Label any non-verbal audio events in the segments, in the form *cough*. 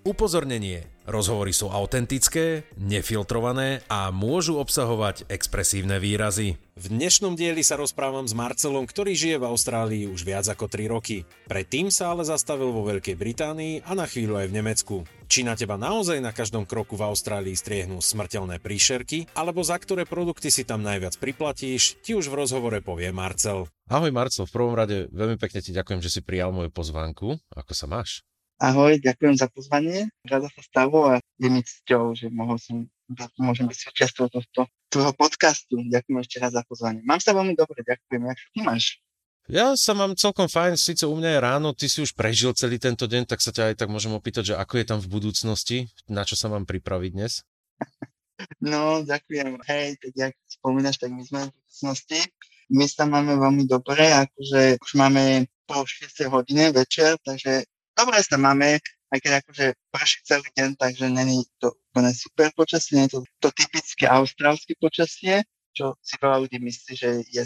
Upozornenie. Rozhovory sú autentické, nefiltrované a môžu obsahovať expresívne výrazy. V dnešnom dieli sa rozprávam s Marcelom, ktorý žije v Austrálii už viac ako 3 roky. Predtým sa ale zastavil vo Veľkej Británii a na chvíľu aj v Nemecku. Či na teba naozaj na každom kroku v Austrálii striehnú smrteľné príšerky, alebo za ktoré produkty si tam najviac priplatíš, ti už v rozhovore povie Marcel. Ahoj Marcel, v prvom rade veľmi pekne ti ďakujem, že si prijal moju pozvánku. Ako sa máš? Ahoj, ďakujem za pozvanie. Rada sa stalo a je mi cťou, že mohol som, môžem byť súčasťou tohto tvojho podcastu. Ďakujem ešte raz za pozvanie. Mám sa veľmi dobre, ďakujem. Jak ty máš? Ja sa mám celkom fajn, síce u mňa je ráno, ty si už prežil celý tento deň, tak sa ťa aj tak môžem opýtať, že ako je tam v budúcnosti, na čo sa mám pripraviť dnes? *laughs* No, ďakujem. Hej, tak jak spomínaš, tak my sme v budúcnosti. My sa máme veľmi dobre, akože už máme po 6 hodine večer, takže dobre sa máme, aj keď akože prší celý deň, takže není to úplne super počasie, nie je to, to typické austrálske počasie, čo si veľa ľudí myslí, že je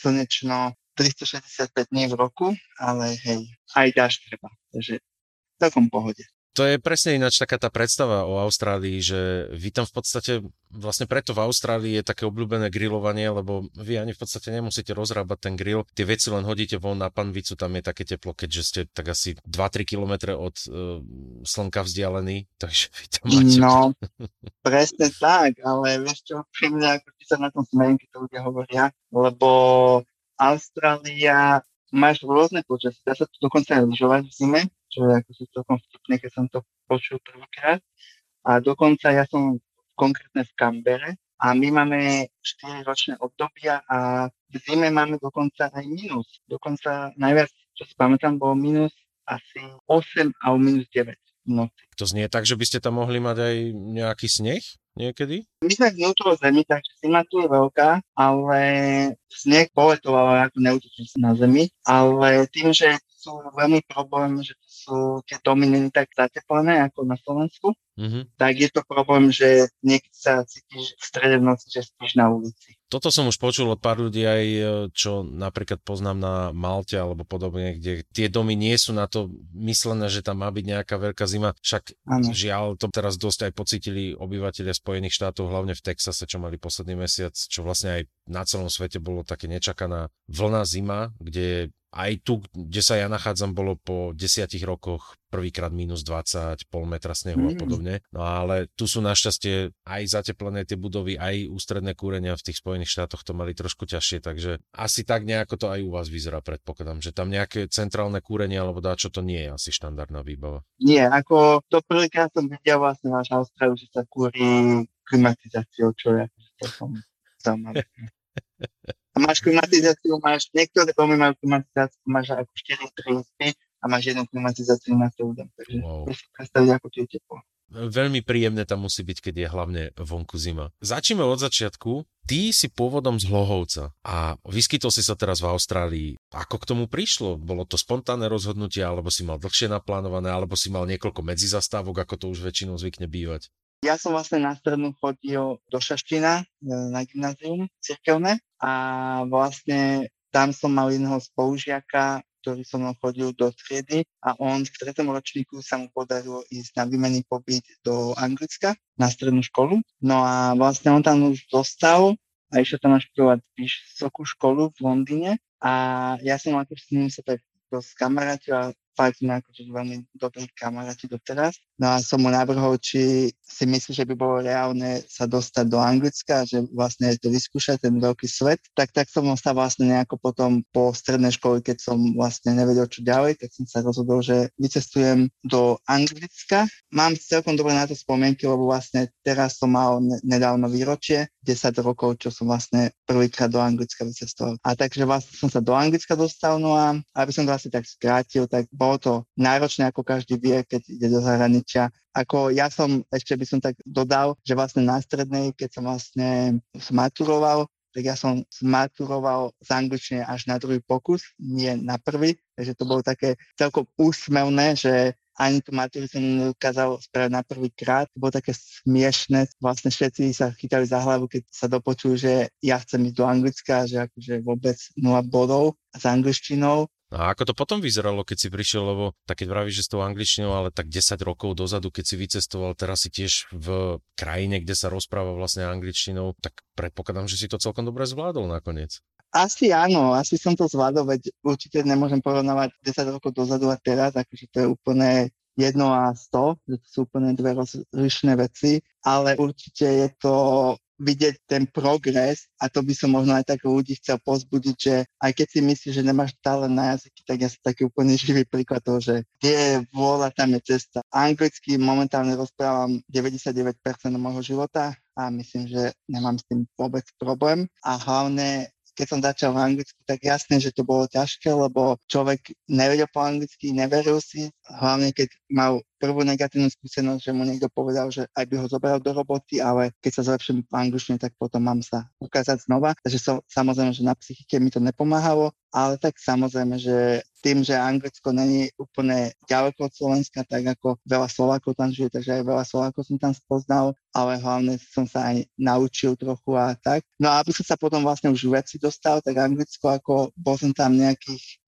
slnečno 365 dní v roku, ale hej, aj dáš treba, takže v takom pohode to je presne ináč taká tá predstava o Austrálii, že vy tam v podstate, vlastne preto v Austrálii je také obľúbené grilovanie, lebo vy ani v podstate nemusíte rozrábať ten grill, tie veci len hodíte von na panvicu, tam je také teplo, keďže ste tak asi 2-3 km od uh, slnka vzdialení, *laughs* takže vy tam máte... No, presne tak, ale vieš čo, pri mňa, ako sa na tom smejem, keď to ľudia hovoria, lebo Austrália máš rôzne počasie, dá sa tu dokonca aj v zime, čo je akože celkom vtipné, keď som to počul prvýkrát. A dokonca ja som konkrétne v Kambere a my máme 4 ročné obdobia a v zime máme dokonca aj minus. Dokonca najviac, čo si pamätám, bolo minus asi 8 a minus 9 noci. To znie tak, že by ste tam mohli mať aj nejaký sneh niekedy? My sme vnútro zemi, takže zima tu je veľká, ale sneh poletoval ako neutečí na zemi, ale tým, že sú veľmi problém, že sú tie domy tak zateplené ako na Slovensku, mm-hmm. tak je to problém, že niekedy sa cítiš v strede v noci, že spíš na ulici. Toto som už počul od pár ľudí aj, e, čo napríklad poznám na Malte alebo podobne, kde tie domy nie sú na to myslené, že tam má byť nejaká veľká zima. Však ano. žiaľ, to teraz dosť aj pocítili obyvateľia Spojených štátov, hlavne v Texase, čo mali posledný mesiac, čo vlastne aj na celom svete bolo také nečakaná vlna zima, kde aj tu, kde sa ja nachádzam, bolo po desiatich rokoch prvýkrát minus 20, pol metra snehu mm. a podobne. No ale tu sú našťastie aj zateplené tie budovy, aj ústredné kúrenia v tých Spojených štátoch to mali trošku ťažšie, takže asi tak nejako to aj u vás vyzerá, predpokladám, že tam nejaké centrálne kúrenie alebo dá, čo to nie je asi štandardná výbava. Nie, ako to prvýkrát som videl vlastne váš Austráliu, že sa kúri klimatizáciou, čo je zaujímavé. A máš klimatizáciu, máš, niektoré domy majú klimatizáciu, máš ako 4 3 a máš jednu klimatizáciu na celý dom. Takže wow. predstaviť, ako ti je teplo. Veľmi príjemné tam musí byť, keď je hlavne vonku zima. Začneme od začiatku. Ty si pôvodom z Hlohovca a vyskytol si sa teraz v Austrálii. Ako k tomu prišlo? Bolo to spontánne rozhodnutie, alebo si mal dlhšie naplánované, alebo si mal niekoľko medzizastávok, ako to už väčšinou zvykne bývať? Ja som vlastne na strednú chodil do Šaština e, na gymnázium cirkevné a vlastne tam som mal jedného spolužiaka, ktorý som mnou chodil do triedy a on v tretom ročníku sa mu podarilo ísť na výmenný pobyt do Anglicka na strednú školu. No a vlastne on tam už dostal a išiel tam naštudovať vysokú školu v Londýne a ja som ako s ním sa tak dosť kamarátil a fakt sme akože veľmi dobrí kamaráti doteraz. No a som mu navrhol, či si myslí, že by bolo reálne sa dostať do Anglicka, že vlastne to vyskúšať ten veľký svet. Tak, tak som sa vlastne nejako potom po strednej škole, keď som vlastne nevedel, čo ďalej, tak som sa rozhodol, že vycestujem do Anglicka. Mám celkom dobre na to spomienky, lebo vlastne teraz som mal nedávno výročie, 10 rokov, čo som vlastne prvýkrát do Anglicka vycestoval. A takže vlastne som sa do Anglicka dostal, no a aby som to asi tak skrátil, tak bolo to náročné, ako každý vie, keď ide do zahraničia učia. Ako ja som, ešte by som tak dodal, že vlastne na strednej, keď som vlastne maturoval, tak ja som zmaturoval z angličtiny až na druhý pokus, nie na prvý, takže to bolo také celkom úsmevné, že ani tú maturu som nedokázal spraviť na prvý krát. Bolo také smiešné. Vlastne všetci sa chytali za hlavu, keď sa dopočujú, že ja chcem ísť do Anglicka, že akože vôbec 0 bodov s angličtinou. A ako to potom vyzeralo, keď si prišiel, lebo tak keď vravíš, že s tou angličtinou, ale tak 10 rokov dozadu, keď si vycestoval, teraz si tiež v krajine, kde sa rozpráva vlastne angličtinou, tak predpokladám, že si to celkom dobre zvládol nakoniec. Asi áno, asi som to zvládol, veď určite nemôžem porovnávať 10 rokov dozadu a teraz, akože to je úplne jedno a sto, že to sú úplne dve rozlišné veci, ale určite je to vidieť ten progres a to by som možno aj tak ľudí chcel pozbudiť, že aj keď si myslíš, že nemáš stále na jazyky, tak ja som taký úplne živý príklad toho, že kde je vôľa, tam je cesta. Anglicky momentálne rozprávam 99% môjho života a myslím, že nemám s tým vôbec problém a hlavne keď som začal v Anglicku, tak jasné, že to bolo ťažké, lebo človek nevedel po anglicky, neveril si, hlavne keď mal prvú negatívnu skúsenosť, že mu niekto povedal, že aj by ho zobral do roboty, ale keď sa zlepším v angličtine, tak potom mám sa ukázať znova. Takže som, samozrejme, že na psychike mi to nepomáhalo, ale tak samozrejme, že tým, že Anglicko není úplne ďaleko od Slovenska, tak ako veľa Slovákov tam žije, takže aj veľa Slovákov som tam spoznal, ale hlavne som sa aj naučil trochu a tak. No a aby som sa potom vlastne už veci dostal, tak Anglicko ako bol som tam nejakých 7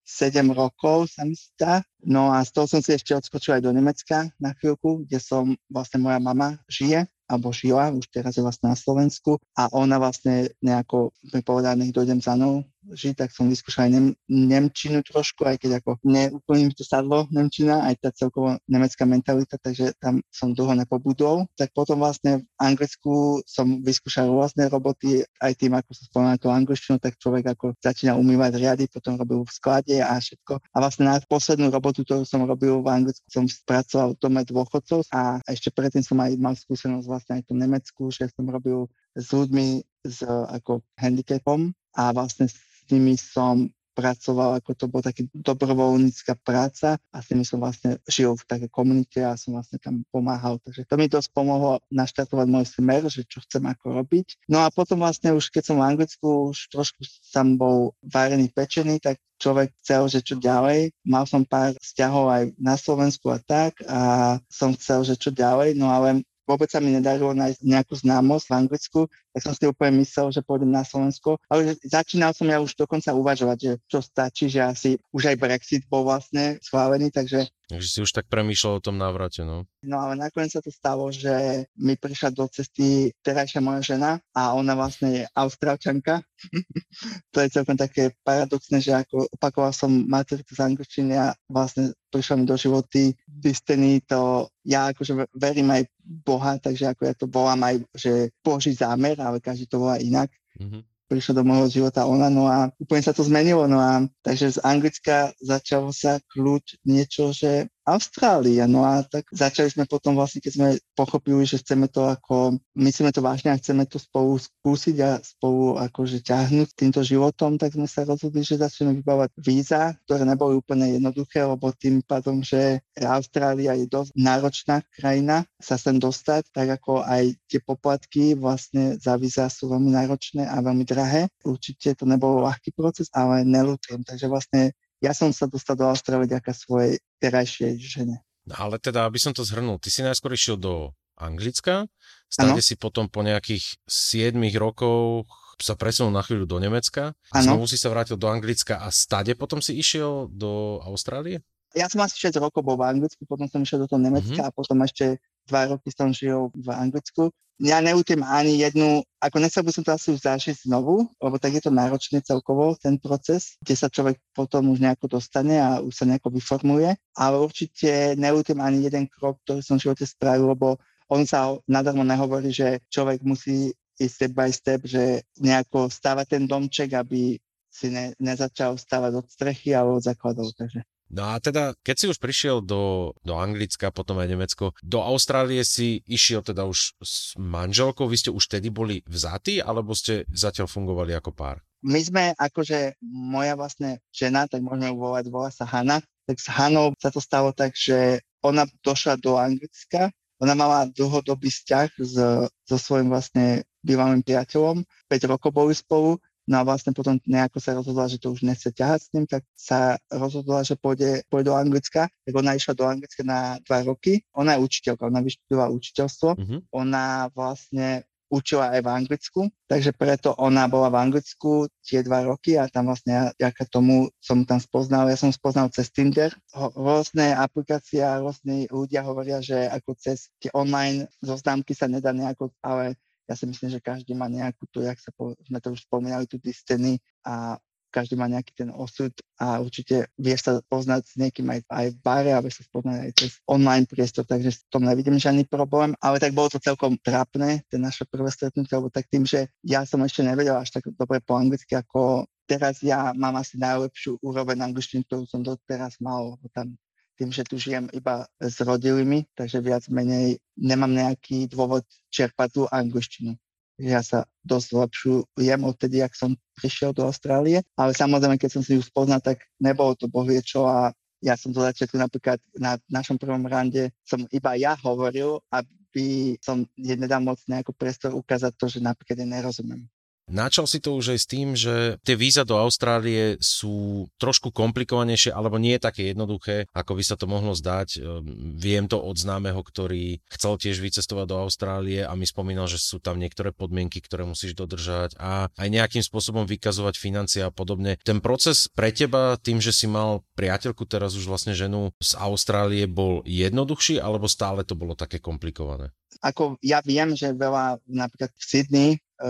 rokov, sa mi zdá. No a z toho som si ešte odskočil aj do Nemecka na chvíľku, kde som vlastne moja mama žije alebo žila, už teraz je vlastne na Slovensku a ona vlastne nejako mi povedala, nech dojdem za mnou žiť, tak som vyskúšal aj nem, Nemčinu trošku, aj keď ako neúplne mi to sadlo Nemčina, aj tá celkovo nemecká mentalita, takže tam som dlho nepobudol. Tak potom vlastne v Anglicku som vyskúšal rôzne roboty, aj tým, ako som spomínal tú angličtinu, tak človek ako začína umývať riady, potom robil v sklade a všetko. A vlastne na poslednú robotu, ktorú som robil v Anglicku, som spracoval v dome dôchodcov a ešte predtým som aj mal skúsenosť vlastne aj v Nemecku, že som robil s ľuďmi s ako handicapom a vlastne nimi som pracoval, ako to bola taký dobrovoľnícka práca a s nimi som vlastne žil v takej komunite a som vlastne tam pomáhal. Takže to mi dosť pomohlo naštartovať môj smer, že čo chcem ako robiť. No a potom vlastne už keď som v Anglicku už trošku tam bol varený pečený, tak človek chcel, že čo ďalej. Mal som pár vzťahov aj na Slovensku a tak a som chcel, že čo ďalej, no ale vôbec sa mi nedarilo nájsť nejakú známosť v Anglicku, tak som si úplne myslel, že pôjdem na Slovensko. Ale začínal som ja už dokonca uvažovať, že čo stačí, že asi už aj Brexit bol vlastne schválený, takže Takže si už tak premýšľal o tom návrate, no. No ale nakoniec sa to stalo, že mi prišla do cesty terajšia moja žena a ona vlastne je austrálčanka. *laughs* to je celkom také paradoxné, že ako opakoval som maturitu z angličtiny a vlastne prišla mi do životy Destiny, to ja akože verím aj Boha, takže ako ja to volám aj, že Boží zámer, ale každý to volá inak. Mm-hmm prišla do môjho života ona, no a úplne sa to zmenilo, no a takže z Anglicka začalo sa kľúč niečo, že Austrália. No a tak začali sme potom vlastne, keď sme pochopili, že chceme to ako, myslíme to vážne a chceme to spolu skúsiť a spolu akože ťahnuť týmto životom, tak sme sa rozhodli, že začneme vybávať víza, ktoré neboli úplne jednoduché, lebo tým pádom, že Austrália je dosť náročná krajina sa sem dostať, tak ako aj tie poplatky vlastne za víza sú veľmi náročné a veľmi drahé. Určite to nebol ľahký proces, ale nelutujem. Takže vlastne ja som sa dostal do Austrálie ďaká svojej terajšej žene. No, ale teda, aby som to zhrnul, ty si najskôr išiel do Anglicka, stále si potom po nejakých 7 rokov sa presunul na chvíľu do Nemecka, ano. znovu si sa vrátil do Anglicka a stade potom si išiel do Austrálie? Ja som asi 6 rokov bol v Anglicku, potom som išiel do toho Nemecka mm-hmm. a potom ešte dva roky som žil v Anglicku ja neutím ani jednu, ako nechcel by som to asi už zažiť znovu, lebo tak je to náročné celkovo, ten proces, kde sa človek potom už nejako dostane a už sa nejako vyformuje, ale určite neutím ani jeden krok, ktorý som v živote spravil, lebo on sa nadarmo nehovorí, že človek musí ísť step by step, že nejako stávať ten domček, aby si ne, nezačal stávať od strechy alebo od základov. Takže No a teda, keď si už prišiel do, do Anglicka, potom aj Nemecko, do Austrálie si išiel teda už s manželkou, vy ste už tedy boli vzatí, alebo ste zatiaľ fungovali ako pár? My sme, akože moja vlastne žena, tak môžeme ju volať, volá sa Hanna, tak s Hanou sa to stalo tak, že ona došla do Anglicka, ona mala dlhodobý vzťah s, so svojím vlastne bývalým priateľom, 5 rokov boli spolu, no a vlastne potom nejako sa rozhodla, že to už nechce ťahať s ním, tak sa rozhodla, že pôjde, pôjde do Anglicka, tak ona išla do Anglicka na dva roky. Ona je učiteľka, ona vyštudovala učiteľstvo, mm-hmm. ona vlastne učila aj v Anglicku, takže preto ona bola v Anglicku tie dva roky a tam vlastne ja, ďaká tomu som tam spoznal, ja som spoznal cez Tinder. Ho, rôzne aplikácie a rôzne ľudia hovoria, že ako cez tie online zoznámky sa nedá nejako, ale ja si myslím, že každý má nejakú tu, jak sa po, sme to už spomínali, tu distiny a každý má nejaký ten osud a určite vieš sa poznať s niekým aj, aj v bare a vieš sa spoznať aj cez online priestor, takže v tom nevidím žiadny problém, ale tak bolo to celkom trápne, ten naše prvé stretnutie, lebo tak tým, že ja som ešte nevedel až tak dobre po anglicky, ako teraz ja mám asi najlepšiu úroveň angličtiny, ktorú som doteraz mal, lebo tam tým, že tu žijem iba s rodilými, takže viac menej nemám nejaký dôvod čerpať tú angličtinu ja sa dosť lepšujem odtedy, ak som prišiel do Austrálie. Ale samozrejme, keď som si ju spoznal, tak nebolo to bohvie čo a ja som do začiatku napríklad na našom prvom rande som iba ja hovoril, aby som nedal moc nejakú priestor ukázať to, že napríklad ja nerozumiem. Načal si to už aj s tým, že tie víza do Austrálie sú trošku komplikovanejšie alebo nie je také jednoduché, ako by sa to mohlo zdať. Ehm, viem to od známeho, ktorý chcel tiež vycestovať do Austrálie a mi spomínal, že sú tam niektoré podmienky, ktoré musíš dodržať a aj nejakým spôsobom vykazovať financie a podobne. Ten proces pre teba, tým, že si mal priateľku, teraz už vlastne ženu z Austrálie, bol jednoduchší alebo stále to bolo také komplikované? Ako ja viem, že veľa napríklad v Sydney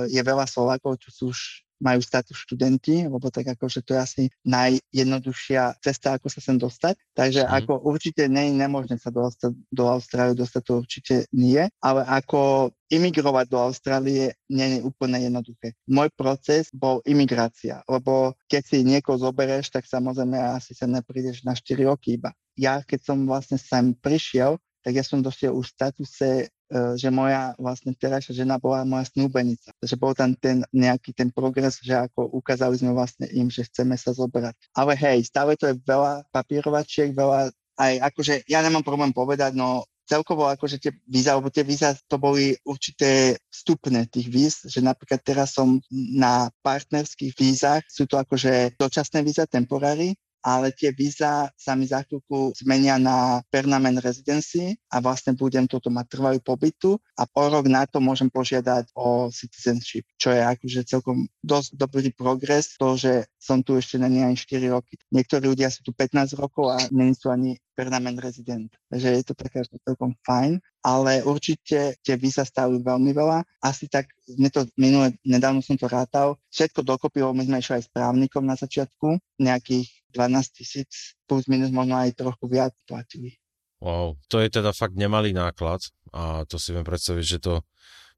je veľa Slovákov, čo sú už majú status študenti, lebo tak ako, že to je asi najjednoduchšia cesta, ako sa sem dostať. Takže mm. ako určite nie je nemožné sa dostať do Austrálie, dostať to určite nie, ale ako imigrovať do Austrálie nie je úplne jednoduché. Môj proces bol imigrácia, lebo keď si niekoho zoberieš, tak samozrejme asi sa neprídeš na 4 roky iba. Ja keď som vlastne sem prišiel, tak ja som došiel už v statuse že moja vlastne terajšia žena bola moja snúbenica. Takže bol tam ten nejaký ten progres, že ako ukázali sme vlastne im, že chceme sa zobrať. Ale hej, stále to je veľa papírovačiek, veľa aj akože ja nemám problém povedať, no celkovo akože tie víza, alebo tie víza to boli určité vstupné tých víz, že napríklad teraz som na partnerských vízach, sú to akože dočasné víza, temporári, ale tie víza sa mi za chvíľku zmenia na permanent residency a vlastne budem toto mať trvalý pobytu a po rok na to môžem požiadať o citizenship, čo je akože celkom dosť dobrý progres, to, že som tu ešte není ani 4 roky. Niektorí ľudia sú tu 15 rokov a není sú ani permanent resident. Takže je to také celkom fajn, ale určite tie víza stáli veľmi veľa. Asi tak, mne to minule, nedávno som to rátal, všetko dokopy, my sme išli aj s právnikom na začiatku, nejakých 12 tisíc plus minus možno aj trochu viac platili. Wow, to je teda fakt nemalý náklad a to si viem predstaviť, že to,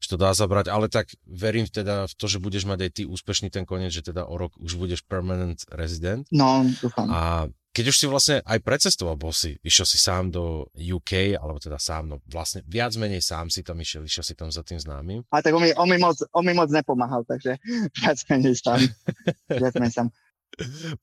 že to dá zabrať, ale tak verím teda v to, že budeš mať aj ty úspešný ten koniec, že teda o rok už budeš permanent resident. No, dúfam. A keď už si vlastne aj precestoval, bol si, išiel si sám do UK, alebo teda sám, no vlastne viac menej sám si tam išiel, išiel si tam za tým známym. A tak on mi, on mi, moc, on mi moc nepomáhal, takže *laughs* viac menej sám. *laughs* viac menej sám.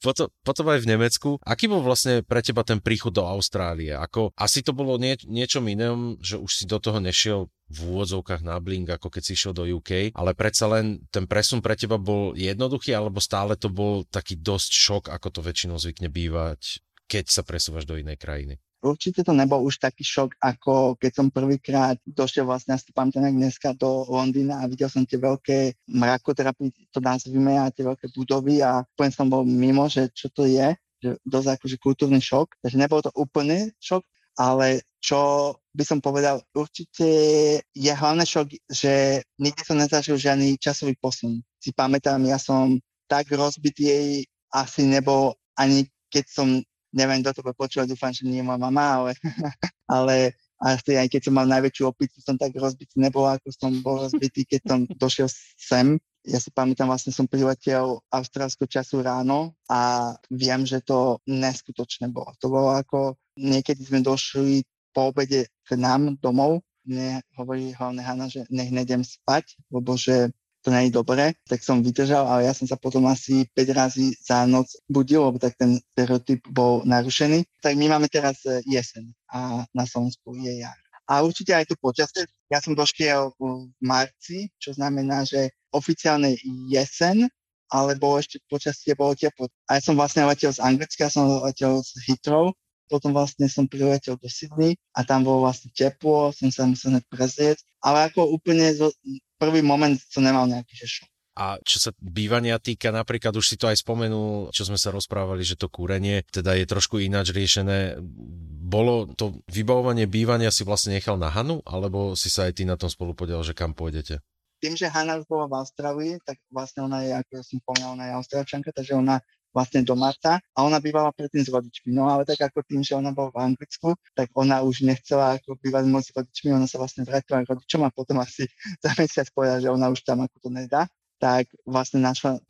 Potom, potom aj v Nemecku. Aký bol vlastne pre teba ten príchod do Austrálie? Ako, asi to bolo nie, niečom inom, že už si do toho nešiel v úvodzovkách na Blink, ako keď si išiel do UK, ale predsa len ten presun pre teba bol jednoduchý, alebo stále to bol taký dosť šok, ako to väčšinou zvykne bývať, keď sa presúvaš do inej krajiny? Určite to nebol už taký šok, ako keď som prvýkrát došiel vlastne, asi pamätám dneska do Londýna a videl som tie veľké mrakoterapie, to nazvime, a tie veľké budovy a úplne som bol mimo, že čo to je, že dosť akože kultúrny šok, takže nebol to úplný šok, ale čo by som povedal, určite je hlavný šok, že nikdy som nezažil žiadny časový posun. Si pamätám, ja som tak rozbitý asi nebol ani keď som neviem, kto to bude počúvať, dúfam, že nie moja mama, ale, *laughs* ale asi aj keď som mal najväčšiu opicu, som tak rozbitý nebol, ako som bol rozbitý, keď som *laughs* došiel sem. Ja si pamätám, vlastne som priletel austrálskeho času ráno a viem, že to neskutočné bolo. To bolo ako, niekedy sme došli po obede k nám domov, mne hovorí hlavne Hanna, že nech nejdem spať, lebo že to nie je dobré, tak som vydržal, ale ja som sa potom asi 5 razy za noc budil, lebo tak ten stereotyp bol narušený. Tak my máme teraz e, jesen a na Slovensku je jar. A určite aj to počasie. Ja som došiel v marci, čo znamená, že oficiálne jesen, ale bolo ešte počasie, bolo teplo. A ja som vlastne letel z Anglicka, som letel z Heathrow, potom vlastne som priletel do Sydney a tam bolo vlastne teplo, som sa musel prezrieť, ale ako úplne prvý moment som nemal nejaký že. A čo sa bývania týka, napríklad už si to aj spomenul, čo sme sa rozprávali, že to kúrenie teda je trošku ináč riešené. Bolo to vybavovanie bývania si vlastne nechal na Hanu, alebo si sa aj ty na tom spolu podiel, že kam pôjdete? Tým, že Hanna už bola v Austrálii, tak vlastne ona je, ako som spomínal, ona je austrálčanka, takže ona vlastne domáca a ona bývala predtým s rodičmi. No ale tak ako tým, že ona bola v Anglicku, tak ona už nechcela ako bývať moc s rodičmi, ona sa vlastne vrátila k rodičom a potom asi *laughs* za mesiac povedala, že ona už tam ako to nedá tak vlastne našla,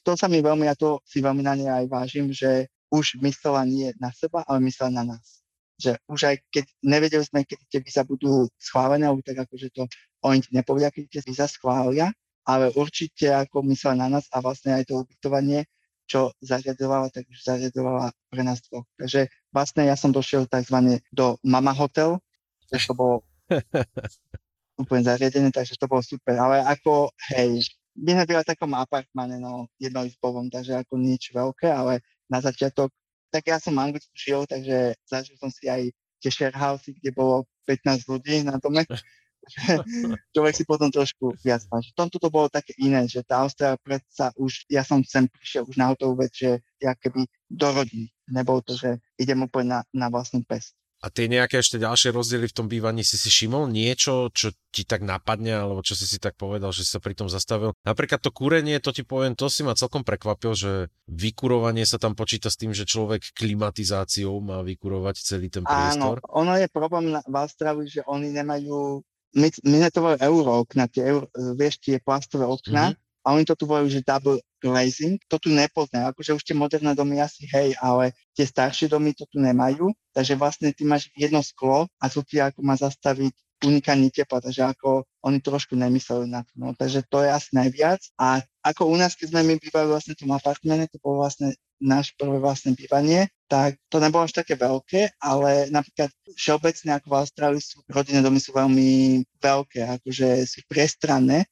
to sa mi veľmi, ja to si veľmi na nej aj vážim, že už myslela nie na seba, ale myslela na nás. Že už aj keď nevedeli sme, keď tie víza budú schválené, alebo tak že to oni ti nepovedia, keď tie víza schvália, ale určite ako myslela na nás a vlastne aj to ubytovanie, čo zariadovala, tak už zariadovala pre nás dvoch. Takže vlastne ja som došiel tzv. do Mama Hotel, to bolo *laughs* úplne zariadené, takže to bolo super. Ale ako, hej, my sme byli v takom apartmane, no, jednoizbovom, takže ako nič veľké, ale na začiatok, tak ja som v Anglicku žil, takže zažil som si aj tie sharehousey, kde bolo 15 ľudí na dome. *laughs* *laughs* človek si potom trošku viac váži. V tomto to bolo také iné, že tá Austrália predsa už, ja som sem prišiel už na hotovú vec, že ja keby do rodiny. Nebolo to, že idem úplne na, na vlastnú pest. A tie nejaké ešte ďalšie rozdiely v tom bývaní si si všimol? Niečo, čo ti tak napadne, alebo čo si si tak povedal, že si sa pri tom zastavil? Napríklad to kúrenie, to ti poviem, to si ma celkom prekvapil, že vykurovanie sa tam počíta s tým, že človek klimatizáciou má vykurovať celý ten priestor. Áno, ono je problém na, v Austrálii, že oni nemajú my, my sme to volali euro okna, tie euro, vieš, tie plastové okna, mm-hmm a oni to tu volajú, že double glazing. To tu nepoznajú, akože už tie moderné domy asi hej, ale tie staršie domy to tu nemajú, takže vlastne ty máš jedno sklo a tu ti ako má zastaviť unikanie tepla, takže ako oni trošku nemysleli na to. No. Takže to je asi najviac. A ako u nás, keď sme my bývali vlastne v tom apartmene, to bolo vlastne náš prvé vlastné bývanie, tak to nebolo až také veľké, ale napríklad všeobecne ako v Austrálii sú rodinné domy sú veľmi veľké, akože sú priestranné.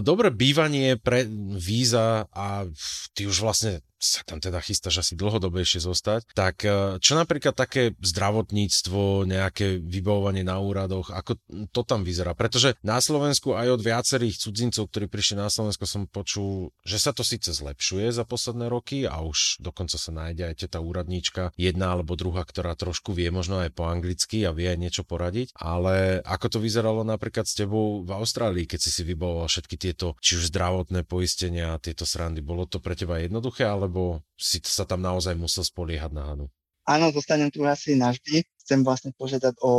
Dobre bývanie pre víza a ty už vlastne sa tam teda chystáš asi dlhodobejšie zostať, tak e, čo napríklad také zdravotníctvo, nejaké vybavovanie na úradoch, ako to tam vyzerá? Pretože na Slovensku aj od viacerých cudzincov, ktorí prišli na Slovensko, som počul, že sa to síce zlepšuje za posledné roky a už dokonca sa nájde aj tá úradníčka, jedna alebo druhá, ktorá trošku vie možno aj po anglicky a vie aj niečo poradiť, ale ako to vyzeralo napríklad s tebou v Austrálii, keď si si vybavoval všetky tieto, či už zdravotné poistenia, tieto srandy, bolo to pre teba jednoduché, alebo si sa tam naozaj musel spoliehať na Hanu? Áno, zostanem tu asi navždy. Chcem vlastne požiadať o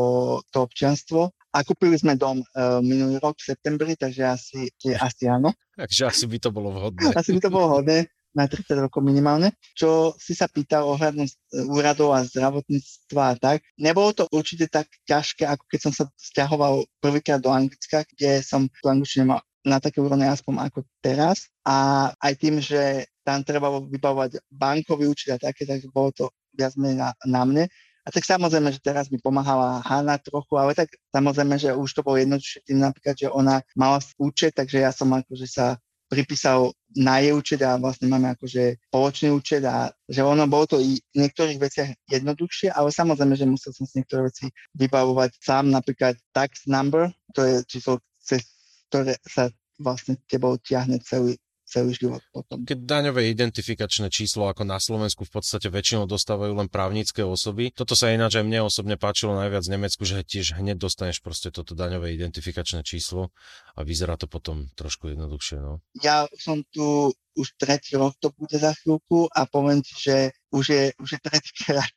to občianstvo. A kúpili sme dom uh, minulý rok v septembri, takže asi, asi áno. Takže asi by to bolo vhodné. Asi by to bolo hodné na 30 rokov minimálne. Čo si sa pýtal ohľadom úradov a zdravotníctva a tak, nebolo to určite tak ťažké, ako keď som sa stiahoval prvýkrát do Anglicka, kde som tu angličtinu nemal na také úrovne aspoň ako teraz. A aj tým, že tam treba vybavovať bankový účet a také, takže bolo to viac menej na, na mne. A tak samozrejme, že teraz mi pomáhala Hanna trochu, ale tak samozrejme, že už to bolo jednoduchšie tým napríklad, že ona mala účet, takže ja som akože sa pripísal na jej účet a vlastne máme akože spoločný účet a že ono bolo to i v niektorých veciach jednoduchšie, ale samozrejme, že musel som si niektoré veci vybavovať sám, napríklad tax number, to je číslo, cez ktoré sa vlastne tebou tiahne celý celý život potom. Keď daňové identifikačné číslo ako na Slovensku v podstate väčšinou dostávajú len právnické osoby. Toto sa ináč aj mne osobne páčilo najviac v Nemecku, že tiež hneď dostaneš proste toto daňové identifikačné číslo a vyzerá to potom trošku jednoduchšie. No. Ja som tu už tretí rok to bude za chvíľku a poviem ti, že už je, už je tretíkrát,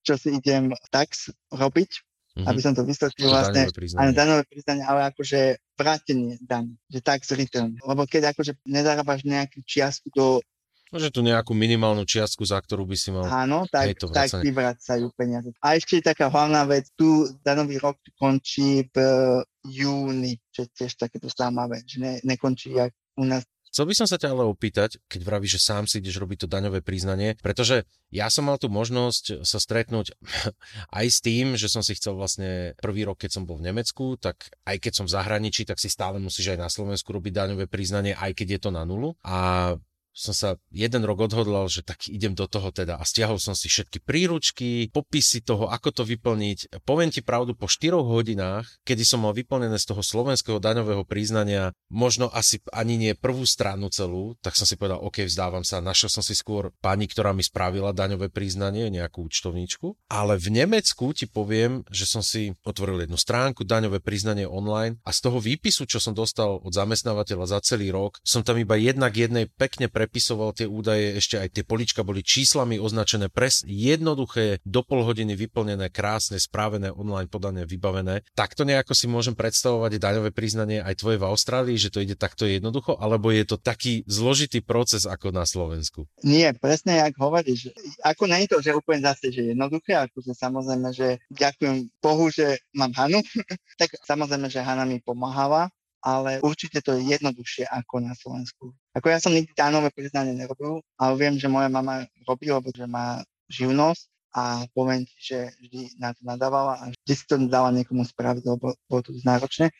čo si idem tax robiť mm-hmm. aby som to vysvetlil vlastne, aj daňové priznanie, ale akože vrátenie daň, že tax return. Lebo keď akože nezarábaš nejakú čiastku do Môže tu nejakú minimálnu čiastku, za ktorú by si mal... Áno, tak, to tak ti vracajú peniaze. A ešte je taká hlavná vec, tu danový rok končí v júni, čo je tiež takéto zaujímavé, že ne, nekončí jak u nás Chcel by som sa ťa ale opýtať, keď vravíš, že sám si ideš robiť to daňové priznanie, pretože ja som mal tu možnosť sa stretnúť *laughs* aj s tým, že som si chcel vlastne prvý rok, keď som bol v Nemecku, tak aj keď som v zahraničí, tak si stále musíš aj na Slovensku robiť daňové priznanie, aj keď je to na nulu. A som sa jeden rok odhodlal, že tak idem do toho teda a stiahol som si všetky príručky, popisy toho, ako to vyplniť. Poviem ti pravdu, po 4 hodinách, kedy som mal vyplnené z toho slovenského daňového priznania, možno asi ani nie prvú stranu celú, tak som si povedal, OK, vzdávam sa. Našiel som si skôr pani, ktorá mi spravila daňové priznanie, nejakú účtovníčku. Ale v Nemecku ti poviem, že som si otvoril jednu stránku, daňové priznanie online a z toho výpisu, čo som dostal od zamestnávateľa za celý rok, som tam iba jednak jednej pekne pre prepisoval tie údaje, ešte aj tie polička boli číslami označené pres, jednoduché, do pol hodiny vyplnené, krásne, správené, online podané, vybavené. Takto nejako si môžem predstavovať daňové priznanie aj tvoje v Austrálii, že to ide takto jednoducho, alebo je to taký zložitý proces ako na Slovensku? Nie, presne jak hovoríš. Ako nie je to, že úplne zase, že jednoduché, akože samozrejme, že ďakujem Bohu, že mám Hanu, *laughs* tak samozrejme, že Hana mi pomáhala, ale určite to je jednoduchšie ako na Slovensku. Ako ja som nikdy dánové priznanie nerobil, ale viem, že moja mama robí, lebo že má živnosť a poviem ti, že vždy na to nadávala a vždy si to dala niekomu spraviť, lebo bolo to náročné.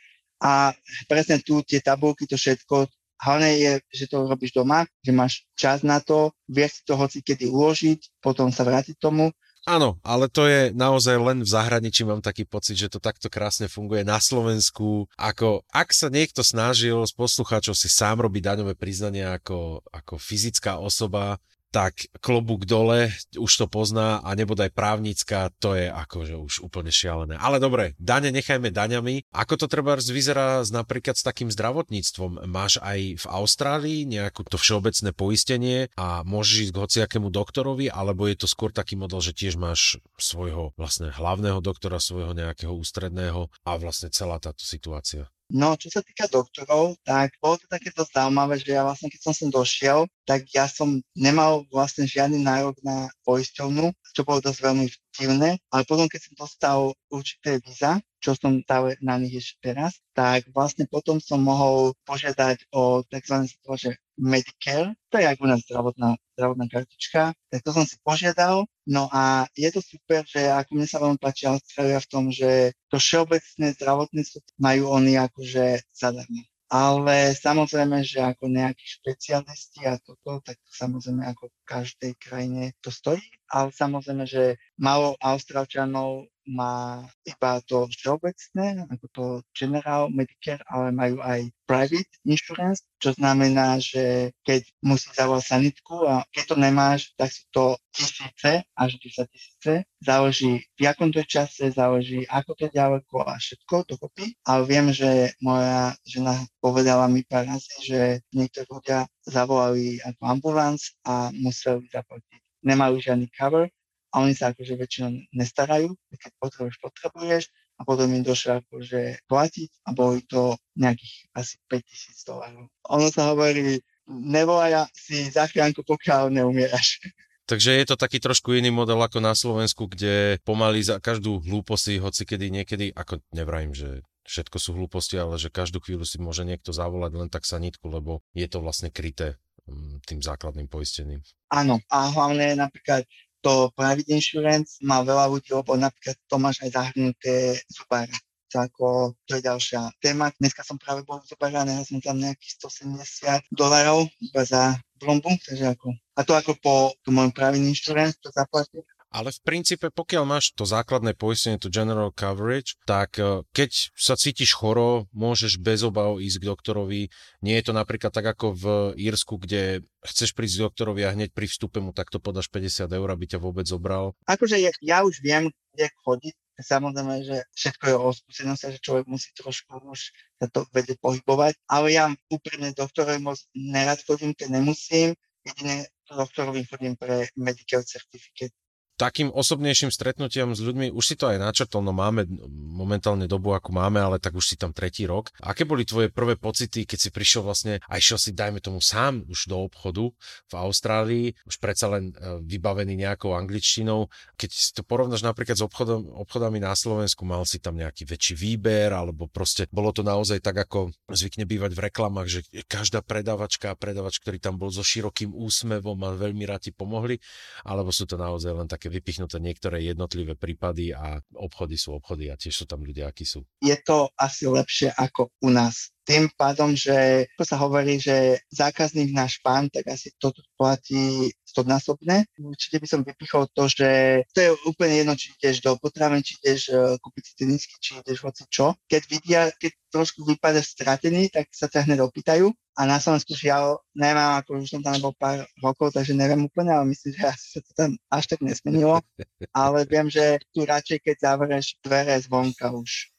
A presne tu tie tabulky, to všetko, hlavne je, že to robíš doma, že máš čas na to, vieš si to hoci kedy uložiť, potom sa vrátiť tomu Áno, ale to je naozaj len v zahraničí, mám taký pocit, že to takto krásne funguje na Slovensku. Ako, ak sa niekto snažil z poslucháčov si sám robiť daňové priznanie ako, ako fyzická osoba, tak klobúk dole, už to pozná a nebodaj právnická, to je akože už úplne šialené. Ale dobre, dane nechajme daňami. Ako to treba vyzerá napríklad s takým zdravotníctvom? Máš aj v Austrálii nejakú to všeobecné poistenie a môžeš ísť k hociakému doktorovi, alebo je to skôr taký model, že tiež máš svojho vlastne hlavného doktora, svojho nejakého ústredného a vlastne celá táto situácia? No, čo sa týka doktorov, tak bolo to také dosť zaujímavé, že ja vlastne, keď som sem došiel, tak ja som nemal vlastne žiadny nárok na poisťovnu, čo bolo dosť veľmi divné, ale potom, keď som dostal určité víza, čo som stále na nich ešte teraz, tak vlastne potom som mohol požiadať o tzv. že Medicare, to je ako u nás zdravotná, zdravotná kartička, tak to som si požiadal. No a je to super, že ako mne sa veľmi páči Austrália v tom, že to všeobecné zdravotníctvo majú oni akože zadarmo ale samozrejme, že ako nejakí špecialisti a toto, tak to samozrejme ako každej krajine to stojí, ale samozrejme, že málo Austrálčanov má iba to všeobecné, ako to General Medicare, ale majú aj private insurance, čo znamená, že keď musí zavolať sanitku a keď to nemáš, tak sú to tisíce až 10 tisíce. Záleží v akom to čase, záleží ako to ďaleko a všetko dokopy. Ale viem, že moja žena povedala mi pár razy, že niektorí ľudia zavolali ako ambulans a museli zaplatiť. Nemajú žiadny cover, a oni sa akože väčšinou nestarajú, keď potrebuješ, potrebuješ a potom im došlo akože platiť a boli to nejakých asi 5000 dolárov. Ono sa hovorí, nevolaj si zachránku, pokiaľ neumieraš. Takže je to taký trošku iný model ako na Slovensku, kde pomaly za každú hlúposť, hoci kedy niekedy, ako nevrajím, že všetko sú hlúposti, ale že každú chvíľu si môže niekto zavolať len tak sa nitku, lebo je to vlastne kryté mm, tým základným poistením. Áno, a hlavne napríklad to private insurance má veľa ľudí, lebo napríklad to máš aj zahrnuté zubára. Ako, to je ďalšia téma. Dneska som práve bol v zubára, som tam nejakých 170 dolarov iba za blombu, takže ako, a to ako po môjom private insurance to zaplatí. Ale v princípe, pokiaľ máš to základné poistenie, to general coverage, tak e, keď sa cítiš choro, môžeš bez obav ísť k doktorovi. Nie je to napríklad tak ako v Írsku, kde chceš prísť k doktorovi a hneď pri vstupe mu takto podáš 50 eur, aby ťa vôbec zobral. Akože ja, ja už viem, kde chodiť. Samozrejme, že všetko je o skúsenosti, že človek musí trošku už sa to vedieť pohybovať. Ale ja úprimne doktorovi moc nerad chodím, keď nemusím. Jedine doktorovi chodím pre medical certificate takým osobnejším stretnutiam s ľuďmi, už si to aj načrtol, no máme momentálne dobu, ako máme, ale tak už si tam tretí rok. Aké boli tvoje prvé pocity, keď si prišiel vlastne a išiel si, dajme tomu sám už do obchodu v Austrálii, už predsa len e, vybavený nejakou angličtinou. Keď si to porovnáš napríklad s obchodom, obchodami na Slovensku, mal si tam nejaký väčší výber, alebo proste bolo to naozaj tak, ako zvykne bývať v reklamách, že každá predávačka a predávač, ktorý tam bol so širokým úsmevom a veľmi rádi pomohli, alebo sú to naozaj len také vypichnuté niektoré jednotlivé prípady a obchody sú obchody a tiež sú tam ľudia, akí sú. Je to asi lepšie ako u nás tým pádom, že ako sa hovorí, že zákazník náš pán, tak asi to platí stodnásobne. Určite by som vypichol to, že to je úplne jedno, či ideš do potravín, či ideš uh, kúpiť si tenisky, či ideš hoci čo. Keď vidia, keď trošku vypadá stratený, tak sa ťa hneď opýtajú. A na Slovensku žiaľ nemám, ako už som tam nebol pár rokov, takže neviem úplne, ale myslím, že asi sa to tam až tak nesmenilo. Ale *laughs* viem, že tu radšej, keď zavrieš dvere zvonka už.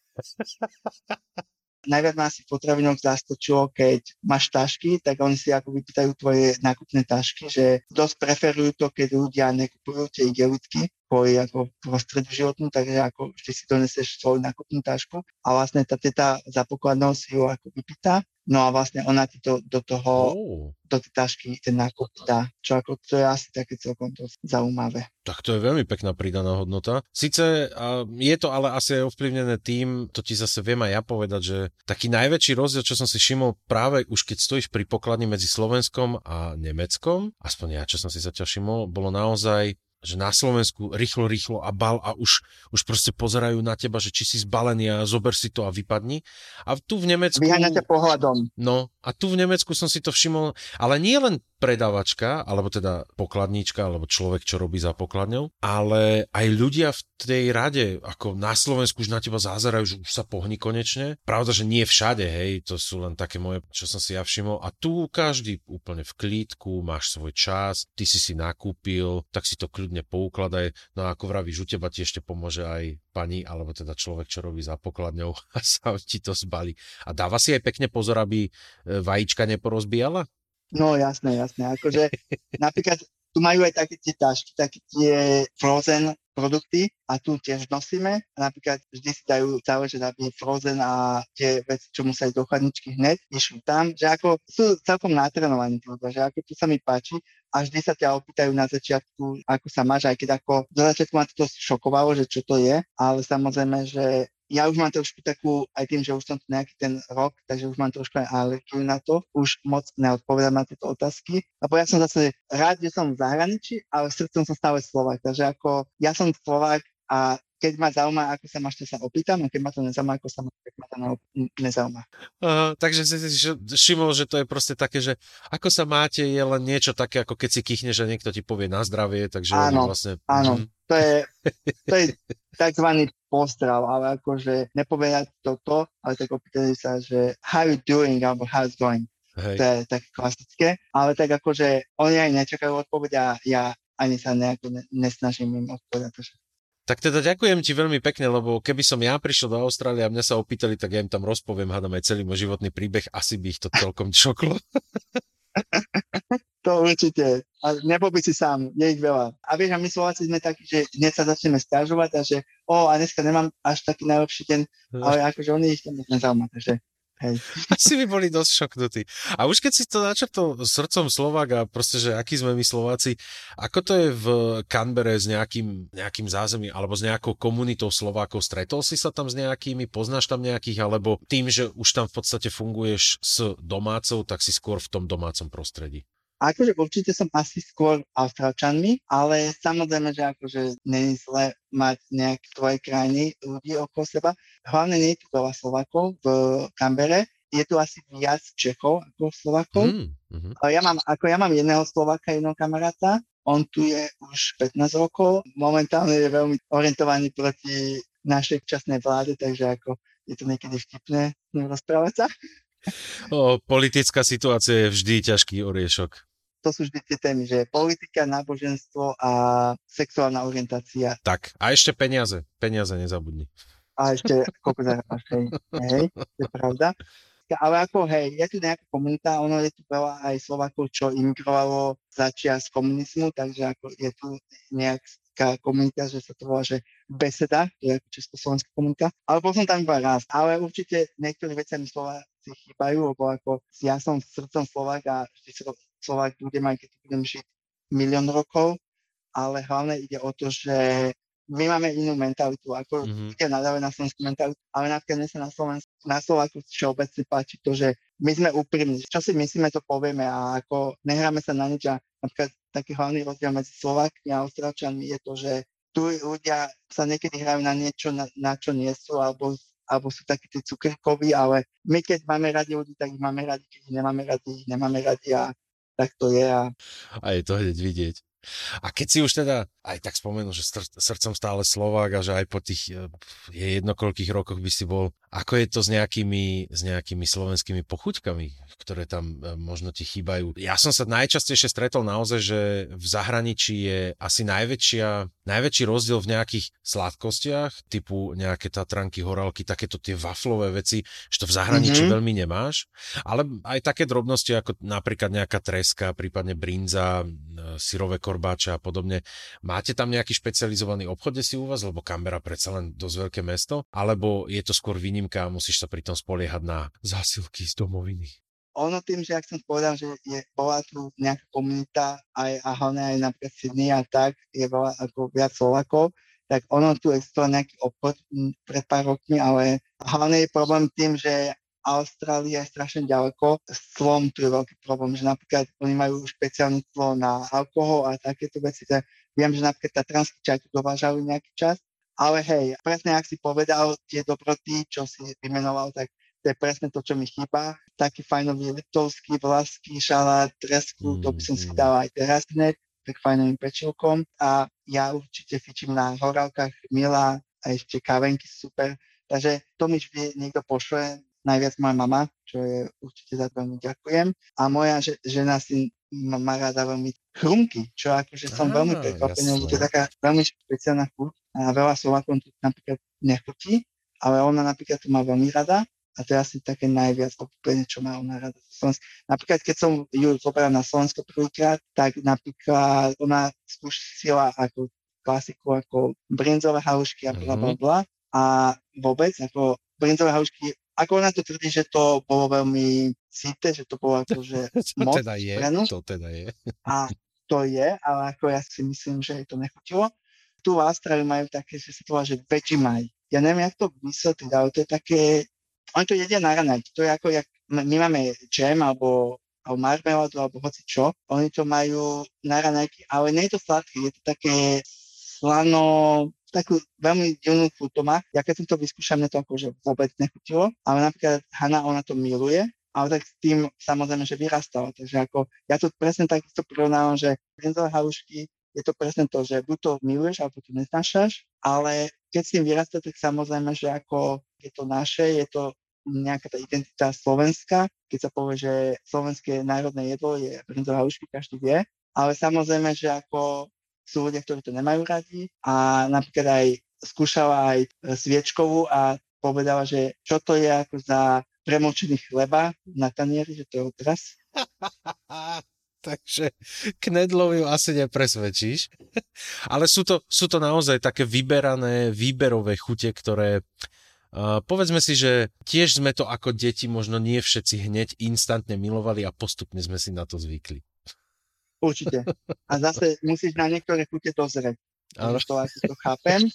najviac ma asi v potravinoch zaskočilo, keď máš tašky, tak oni si ako vypýtajú tvoje nákupné tašky, že dosť preferujú to, keď ľudia nekupujú tie igelitky, kvôli ako prostrediu životnú, takže ako vždy si donesieš svoju nákupnú tašku a vlastne tá teta za pokladnou si ju ako vypýta No a vlastne ona ti to do toho, oh. do tej tašky ten nákup dá, čo ako to je asi také celkom to zaujímavé. Tak to je veľmi pekná pridaná hodnota. Sice je to ale asi aj ovplyvnené tým, to ti zase viem aj ja povedať, že taký najväčší rozdiel, čo som si všimol práve už keď stojíš pri pokladni medzi Slovenskom a Nemeckom, aspoň ja, čo som si zatiaľ všimol, bolo naozaj že na Slovensku rýchlo, rýchlo a bal a už, už proste pozerajú na teba, že či si zbalený a zober si to a vypadni. A tu v Nemecku... Vyháňate pohľadom. No, a tu v Nemecku som si to všimol, ale nie len predavačka, alebo teda pokladníčka, alebo človek, čo robí za pokladňou, ale aj ľudia v tej rade, ako na Slovensku už na teba zázerajú, že už sa pohni konečne. Pravda, že nie všade, hej, to sú len také moje, čo som si ja všimol. A tu každý úplne v klídku, máš svoj čas, ty si si nakúpil, tak si to kľudne poukladaj. No a ako vravíš, u teba ti ešte pomôže aj pani, alebo teda človek, čo robí za pokladňou *laughs* a sa ti to zbali. A dáva si aj pekne pozor, aby e, vajíčka neporozbíjala? No jasné, jasné. Akože napríklad tu majú aj také tie tašky, také tie frozen produkty a tu tiež nosíme. A napríklad vždy si dajú záležať, aby frozen a tie veci, čo musia ísť do chladničky hneď, išli tam, že ako sú celkom natrenovaní, že ako to sa mi páči a vždy sa ťa opýtajú na začiatku, ako sa máš, aj keď ako do začiatku ma to šokovalo, že čo to je, ale samozrejme, že ja už mám trošku takú, aj tým, že už som tu nejaký ten rok, takže už mám trošku aj alergiu na to, už moc neodpovedám na tieto otázky, lebo ja som zase rád, že som v zahraničí, ale srdcom som stále Slovak, takže ako ja som Slovak a keď ma zaujíma, ako sa máš, to sa opýtam, a keď ma to nezaujíma, ako sa máš, tak ma to nezaujíma. Uh, takže si všimol, že to je proste také, že ako sa máte, je len niečo také, ako keď si kýchne, že niekto ti povie na zdravie, takže áno, vlastne... Áno, mm. to je, to je *laughs* takzvaný postrav, ale akože nepovedať toto, ale tak opýtali sa, že how you doing, alebo how's going. Hej. To je také klasické, ale tak akože oni aj nečakajú odpoveď a ja ani sa nejako nesnažím im odpovedať. Tak teda ďakujem ti veľmi pekne, lebo keby som ja prišiel do Austrálie a mňa sa opýtali, tak ja im tam rozpoviem, hádam aj celý môj životný príbeh, asi by ich to celkom čoklo. *laughs* *laughs* to určite. A nebol by si sám, je ich veľa. A vieš, a my Slováci sme takí, že dnes sa začneme stiažovať a že o, a dneska nemám až taký najlepší deň, ale akože oni ich tam nezaujíma, takže Hej. *laughs* Asi by boli dosť šoknutí. A už keď si to načrtol srdcom Slovák a proste, že akí sme my Slováci, ako to je v Canbere s nejakým, nejakým zázemím alebo s nejakou komunitou Slovákov? Stretol si sa tam s nejakými, poznáš tam nejakých, alebo tým, že už tam v podstate funguješ s domácou, tak si skôr v tom domácom prostredí? Akože určite som asi skôr Austrálčanmi, ale samozrejme, že akože není zle mať nejaké tvoje krajiny ľudí okolo seba. Hlavne nie je tu veľa Slovakov v Kambere, je tu asi viac Čechov ako Slovakov. Mm, mm-hmm. Ja mám, ako ja mám jedného Slovaka, jedného kamaráta, on tu je už 15 rokov, momentálne je veľmi orientovaný proti našej časnej vláde, takže ako je to niekedy vtipné rozprávať sa. O, politická situácia je vždy ťažký oriešok to sú vždy tie témy, že politika, náboženstvo a sexuálna orientácia. Tak, a ešte peniaze. Peniaze nezabudni. A ešte koľko zarábaš, hej. hej, to je pravda. Ale ako, hej, je tu nejaká komunita, ono je tu veľa aj Slovákov, čo imigrovalo za čias komunizmu, takže ako je tu nejak slovenská komunita, že sa to volá, že beseda, to je ako československá komunita, ale bol som tam iba raz. Ale určite niektoré veci mi Slováci chýbajú, lebo ako ja som srdcom Slovák a vždy sa Slovák budem aj keď budem žiť milión rokov, ale hlavne ide o to, že my máme inú mentalitu, ako mm-hmm. ľudia nadávajú na slovenskú mentalitu, ale napríklad mne sa na Slovensku, na Slováku všeobecne páči to, že my sme úprimní. Čo si myslíme, to povieme a ako nehráme sa na nič a napríklad taký hlavný rozdiel medzi Slovákmi a Austrálčanmi je to, že tu ľudia sa niekedy hrajú na niečo, na, na čo nie sú, alebo, alebo sú takí tí cukrkoví, ale my keď máme radi ľudí, tak ich máme radi, keď ich nemáme radi, ich nemáme radi a tak to je. A, a je to hneď vidieť. A keď si už teda aj tak spomenul, že srdcom stále Slovák a že aj po tých eh, je jednokoľkých rokoch by si bol, ako je to s nejakými, s nejakými slovenskými pochuťkami, ktoré tam eh, možno ti chýbajú. Ja som sa najčastejšie stretol naozaj, že v zahraničí je asi najväčšia, najväčší rozdiel v nejakých sladkostiach, typu nejaké tatranky, horálky, takéto tie waflové veci, že to v zahraničí mm-hmm. veľmi nemáš, ale aj také drobnosti ako napríklad nejaká treska, prípadne brinza, eh, syrové korbáče a podobne. Máte tam nejaký špecializovaný obchod si u vás, lebo Canberra predsa len dosť veľké mesto, alebo je to skôr výnimka a musíš sa pritom spoliehať na zásilky z domoviny? Ono tým, že ak som povedal, že je, bola tu nejaká komunita aj, a hlavne aj napríklad Sydney a tak, je veľa ako viac Slovakov, tak ono tu existoval nejaký obchod pred pár rokmi, ale hlavne je problém tým, že Austrália je strašne ďaleko. S clom tu je veľký problém, že napríklad oni majú špeciálne clo na alkohol a takéto veci. Tak viem, že napríklad tatranský čaj tu dovážali nejaký čas, ale hej, presne ak si povedal, tie dobroty, čo si vymenoval, tak to je presne to, čo mi chýba. Taký fajnový litovský, vlaský šalát, tresku, mm, to by som si mm. dal aj teraz hneď, tak fajnovým pečilkom. A ja určite fičím na horálkach Mila a ešte kávenky super. Takže to mi vždy niekto pošle, najviac moja mama, čo je určite za to veľmi ďakujem. A moja že, žena si má rada veľmi chrumky, čo akože som ah, veľmi prekvapený, lebo to je taká veľmi špeciálna chuť a veľa Slovákom to napríklad nechutí, ale ona napríklad to má veľmi rada a to je asi také najviac obľúbené, čo má ona rada. Napríklad, keď som ju zoberal na Slovensko prvýkrát, tak napríklad ona skúšila ako klasiku ako brinzové halušky a bla bla mhm. bla a vôbec ako brinzové halušky ako ona to tvrdí, že to bolo veľmi síte, že to bolo ako, že *laughs* moc teda je, To teda je. A to je, ale ako ja si myslím, že jej to nechutilo. Tu v Austrálii majú také, že sa to volá, že Vegemite. Ja neviem, jak to vysvetliť, ale to je také, oni to jedia na raňajky. To je ako, jak my máme džem alebo, alebo marmeladu alebo hoci čo. Oni to majú na raňajky, ale nie je to sladké, je to také slano, takú veľmi divnú chuť to má. Ja keď som to vyskúšal, mne to akože vôbec nechutilo, ale napríklad Hanna, ona to miluje, ale tak s tým samozrejme, že vyrastala. Takže ako, ja to presne takisto prirovnávam, že brinzové halušky je to presne to, že buď to miluješ, alebo to neznášaš, ale keď s tým vyrastá, tak samozrejme, že ako je to naše, je to nejaká tá identita slovenská. Keď sa povie, že slovenské národné jedlo je brinzové halušky, každý vie. Ale samozrejme, že ako sú ľudia, ktorí to nemajú radi a napríklad aj skúšala aj e, sviečkovú a povedala, že čo to je ako za premočený chleba na tanieri, že to je odraz. *laughs* Takže knedlov ju asi nepresvedčíš. *laughs* Ale sú to, sú to naozaj také vyberané, výberové chute, ktoré uh, povedzme si, že tiež sme to ako deti možno nie všetci hneď instantne milovali a postupne sme si na to zvykli. Určite. A zase musíš na niektoré chute dozrieť. Ale... To asi to chápem,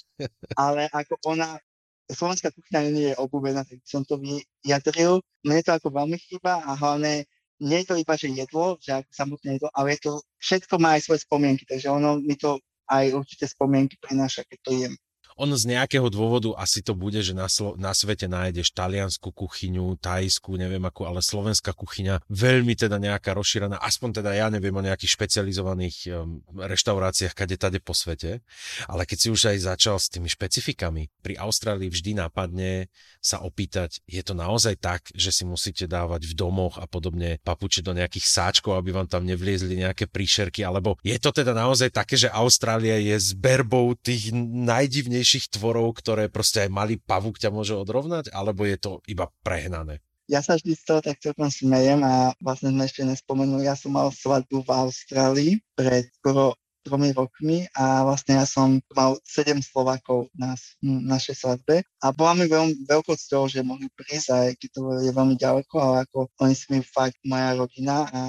ale ako ona, slovenská kuchyňa nie je obľúbená, tak som to vyjadril. Mne to ako veľmi chýba a hlavne nie je to iba, že jedlo, že ako samotné jedlo, ale je to, všetko má aj svoje spomienky, takže ono mi to aj určite spomienky prináša, keď to jem on z nejakého dôvodu asi to bude, že na, Slo- na svete nájdeš taliansku kuchyňu, tajskú, neviem akú, ale slovenská kuchyňa veľmi teda nejaká rozšírená, aspoň teda ja neviem o nejakých špecializovaných um, reštauráciách kade tade po svete, ale keď si už aj začal s tými špecifikami, pri Austrálii vždy nápadne sa opýtať, je to naozaj tak, že si musíte dávať v domoch a podobne papuče do nejakých sáčkov, aby vám tam nevliezli nejaké príšerky, alebo je to teda naozaj také, že Austrália je zberbou tých najdivnejších najmenších tvorov, ktoré proste aj malý pavúk ťa môže odrovnať, alebo je to iba prehnané? Ja sa vždy z toho tak celkom smejem a vlastne sme ešte nespomenuli, ja som mal svadbu v Austrálii pred skoro tromi rokmi a vlastne ja som mal sedem Slovakov na našej svadbe a bola mi veľmi veľkou cťou, že mohli prísť, aj keď to je veľmi ďaleko, ale ako oni si mi fakt moja rodina a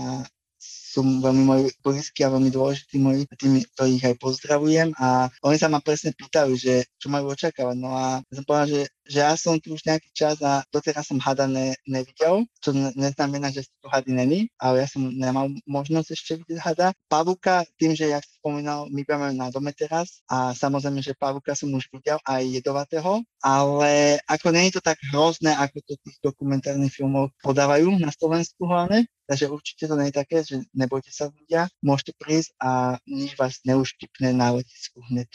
sú veľmi moji blízki a veľmi dôležití moji, tými, ktorých aj pozdravujem a oni sa ma presne pýtajú, že čo majú očakávať. No a som povedal, že, že ja som tu už nejaký čas a doteraz som hada ne, nevidel, čo ne, neznamená, že tu hady není, ale ja som nemal možnosť ešte vidieť hada. Pavuka, tým, že jak si spomínal, my budeme na dome teraz a samozrejme, že pavuka som už videl aj jedovatého, ale ako je to tak hrozné, ako to tých dokumentárnych filmov podávajú na Slovensku hlavne, Takže určite to nie je také, že nebojte sa ľudia, môžete prísť a nič vás neuštipne na letisku hneď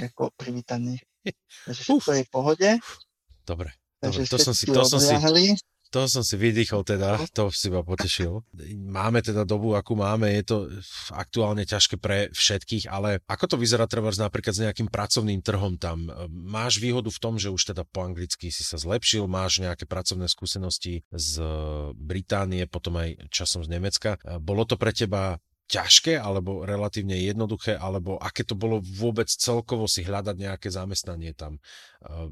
ako privítaní. Takže všetko je v pohode. Dobre, dobre to, som si, to, som si, to som si vydýchol teda, to si ma potešil. Máme teda dobu, akú máme, je to aktuálne ťažké pre všetkých, ale ako to vyzerá treba napríklad s nejakým pracovným trhom tam? Máš výhodu v tom, že už teda po anglicky si sa zlepšil, máš nejaké pracovné skúsenosti z Británie, potom aj časom z Nemecka. Bolo to pre teba ťažké alebo relatívne jednoduché, alebo aké to bolo vôbec celkovo si hľadať nejaké zamestnanie tam.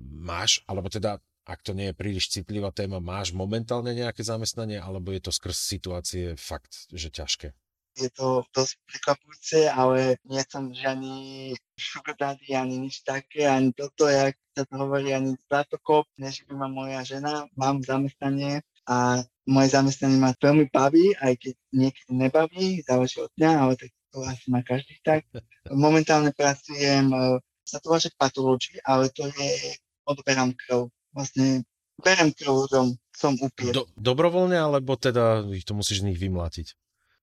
Máš, alebo teda ak to nie je príliš citlivá téma, máš momentálne nejaké zamestnanie, alebo je to skrz situácie fakt, že ťažké? Je to dosť prekvapujúce, ale nie som žiadny sugar daddy, ani nič také, ani toto, jak sa to hovorí, ani zlatokop, neživí ma moja žena, mám zamestnanie a moje zamestnanie ma veľmi baví, aj keď niekedy nebaví, záleží od dňa, ale tak to asi má každý tak. *laughs* Momentálne pracujem, e, sa to vaše patológii, ale to je, odoberám krv vlastne berem krv ľuďom, som upier. Do, dobrovoľne, alebo teda ich to musíš z nich vymlátiť?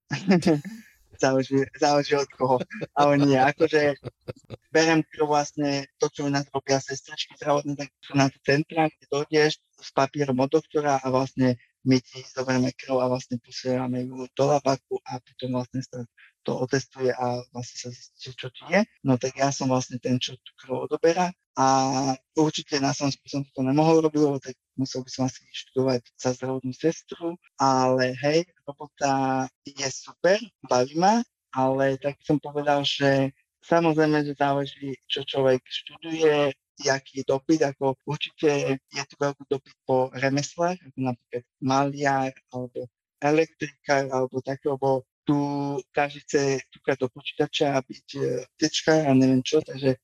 *laughs* záleží, záleží od koho. Ale nie, akože berem krv vlastne to, čo mi nás robia sestričky zdravotné, tak sú na centra, kde dojdeš s papierom od doktora a vlastne my ti zoberieme krv a vlastne posielame ju do labaku a potom vlastne sa to otestuje a vlastne sa zistí, čo ti je. No tak ja som vlastne ten, čo tú krv odoberá a určite na som to nemohol robiť, lebo tak musel by som asi študovať za zdravotnú sestru, ale hej, robota je super, baví ma, ale tak som povedal, že samozrejme, že záleží, čo človek študuje, jaký dopyt, ako určite je tu veľký dopyt po remeslách, ako napríklad maliar, alebo elektrikár, alebo tak, lebo tu každý chce do počítača a byť e, tečka a neviem čo, takže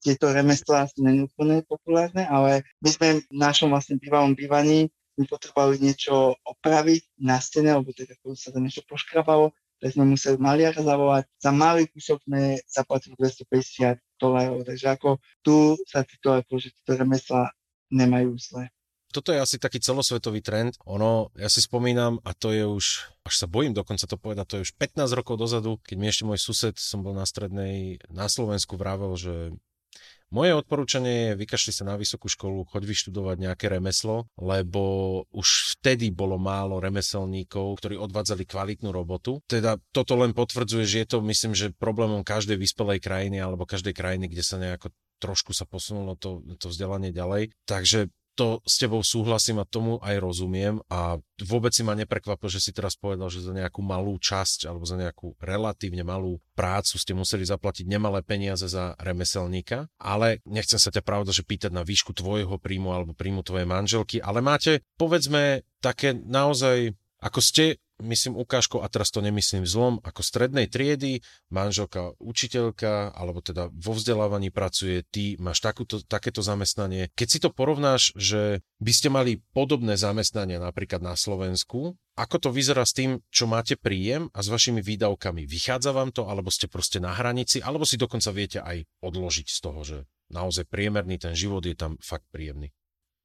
tieto remeslá sú není úplne populárne, ale my sme v našom vlastne bývalom bývaní my potrebovali niečo opraviť na stene, alebo teda sa tam niečo poškrabalo, tak sme museli maliara zavolať. Za malý kúsok sme zaplatili 250 dolárov, takže ako tu sa títo, akože títo remeslá nemajú zle toto je asi taký celosvetový trend. Ono, ja si spomínam, a to je už, až sa bojím dokonca to povedať, to je už 15 rokov dozadu, keď mi ešte môj sused, som bol na strednej, na Slovensku vravel, že moje odporúčanie je, vykašli sa na vysokú školu, choď vyštudovať nejaké remeslo, lebo už vtedy bolo málo remeselníkov, ktorí odvádzali kvalitnú robotu. Teda toto len potvrdzuje, že je to, myslím, že problémom každej vyspelej krajiny alebo každej krajiny, kde sa nejako trošku sa posunulo to, to vzdelanie ďalej. Takže to s tebou súhlasím a tomu aj rozumiem a vôbec si ma neprekvapil, že si teraz povedal, že za nejakú malú časť alebo za nejakú relatívne malú prácu ste museli zaplatiť nemalé peniaze za remeselníka, ale nechcem sa ťa pravda, že pýtať na výšku tvojho príjmu alebo príjmu tvojej manželky, ale máte, povedzme, také naozaj, ako ste myslím ukážkou, a teraz to nemyslím zlom, ako strednej triedy, manželka učiteľka, alebo teda vo vzdelávaní pracuje, ty máš takúto, takéto zamestnanie. Keď si to porovnáš, že by ste mali podobné zamestnania napríklad na Slovensku, ako to vyzerá s tým, čo máte príjem a s vašimi výdavkami? Vychádza vám to, alebo ste proste na hranici, alebo si dokonca viete aj odložiť z toho, že naozaj priemerný ten život je tam fakt príjemný?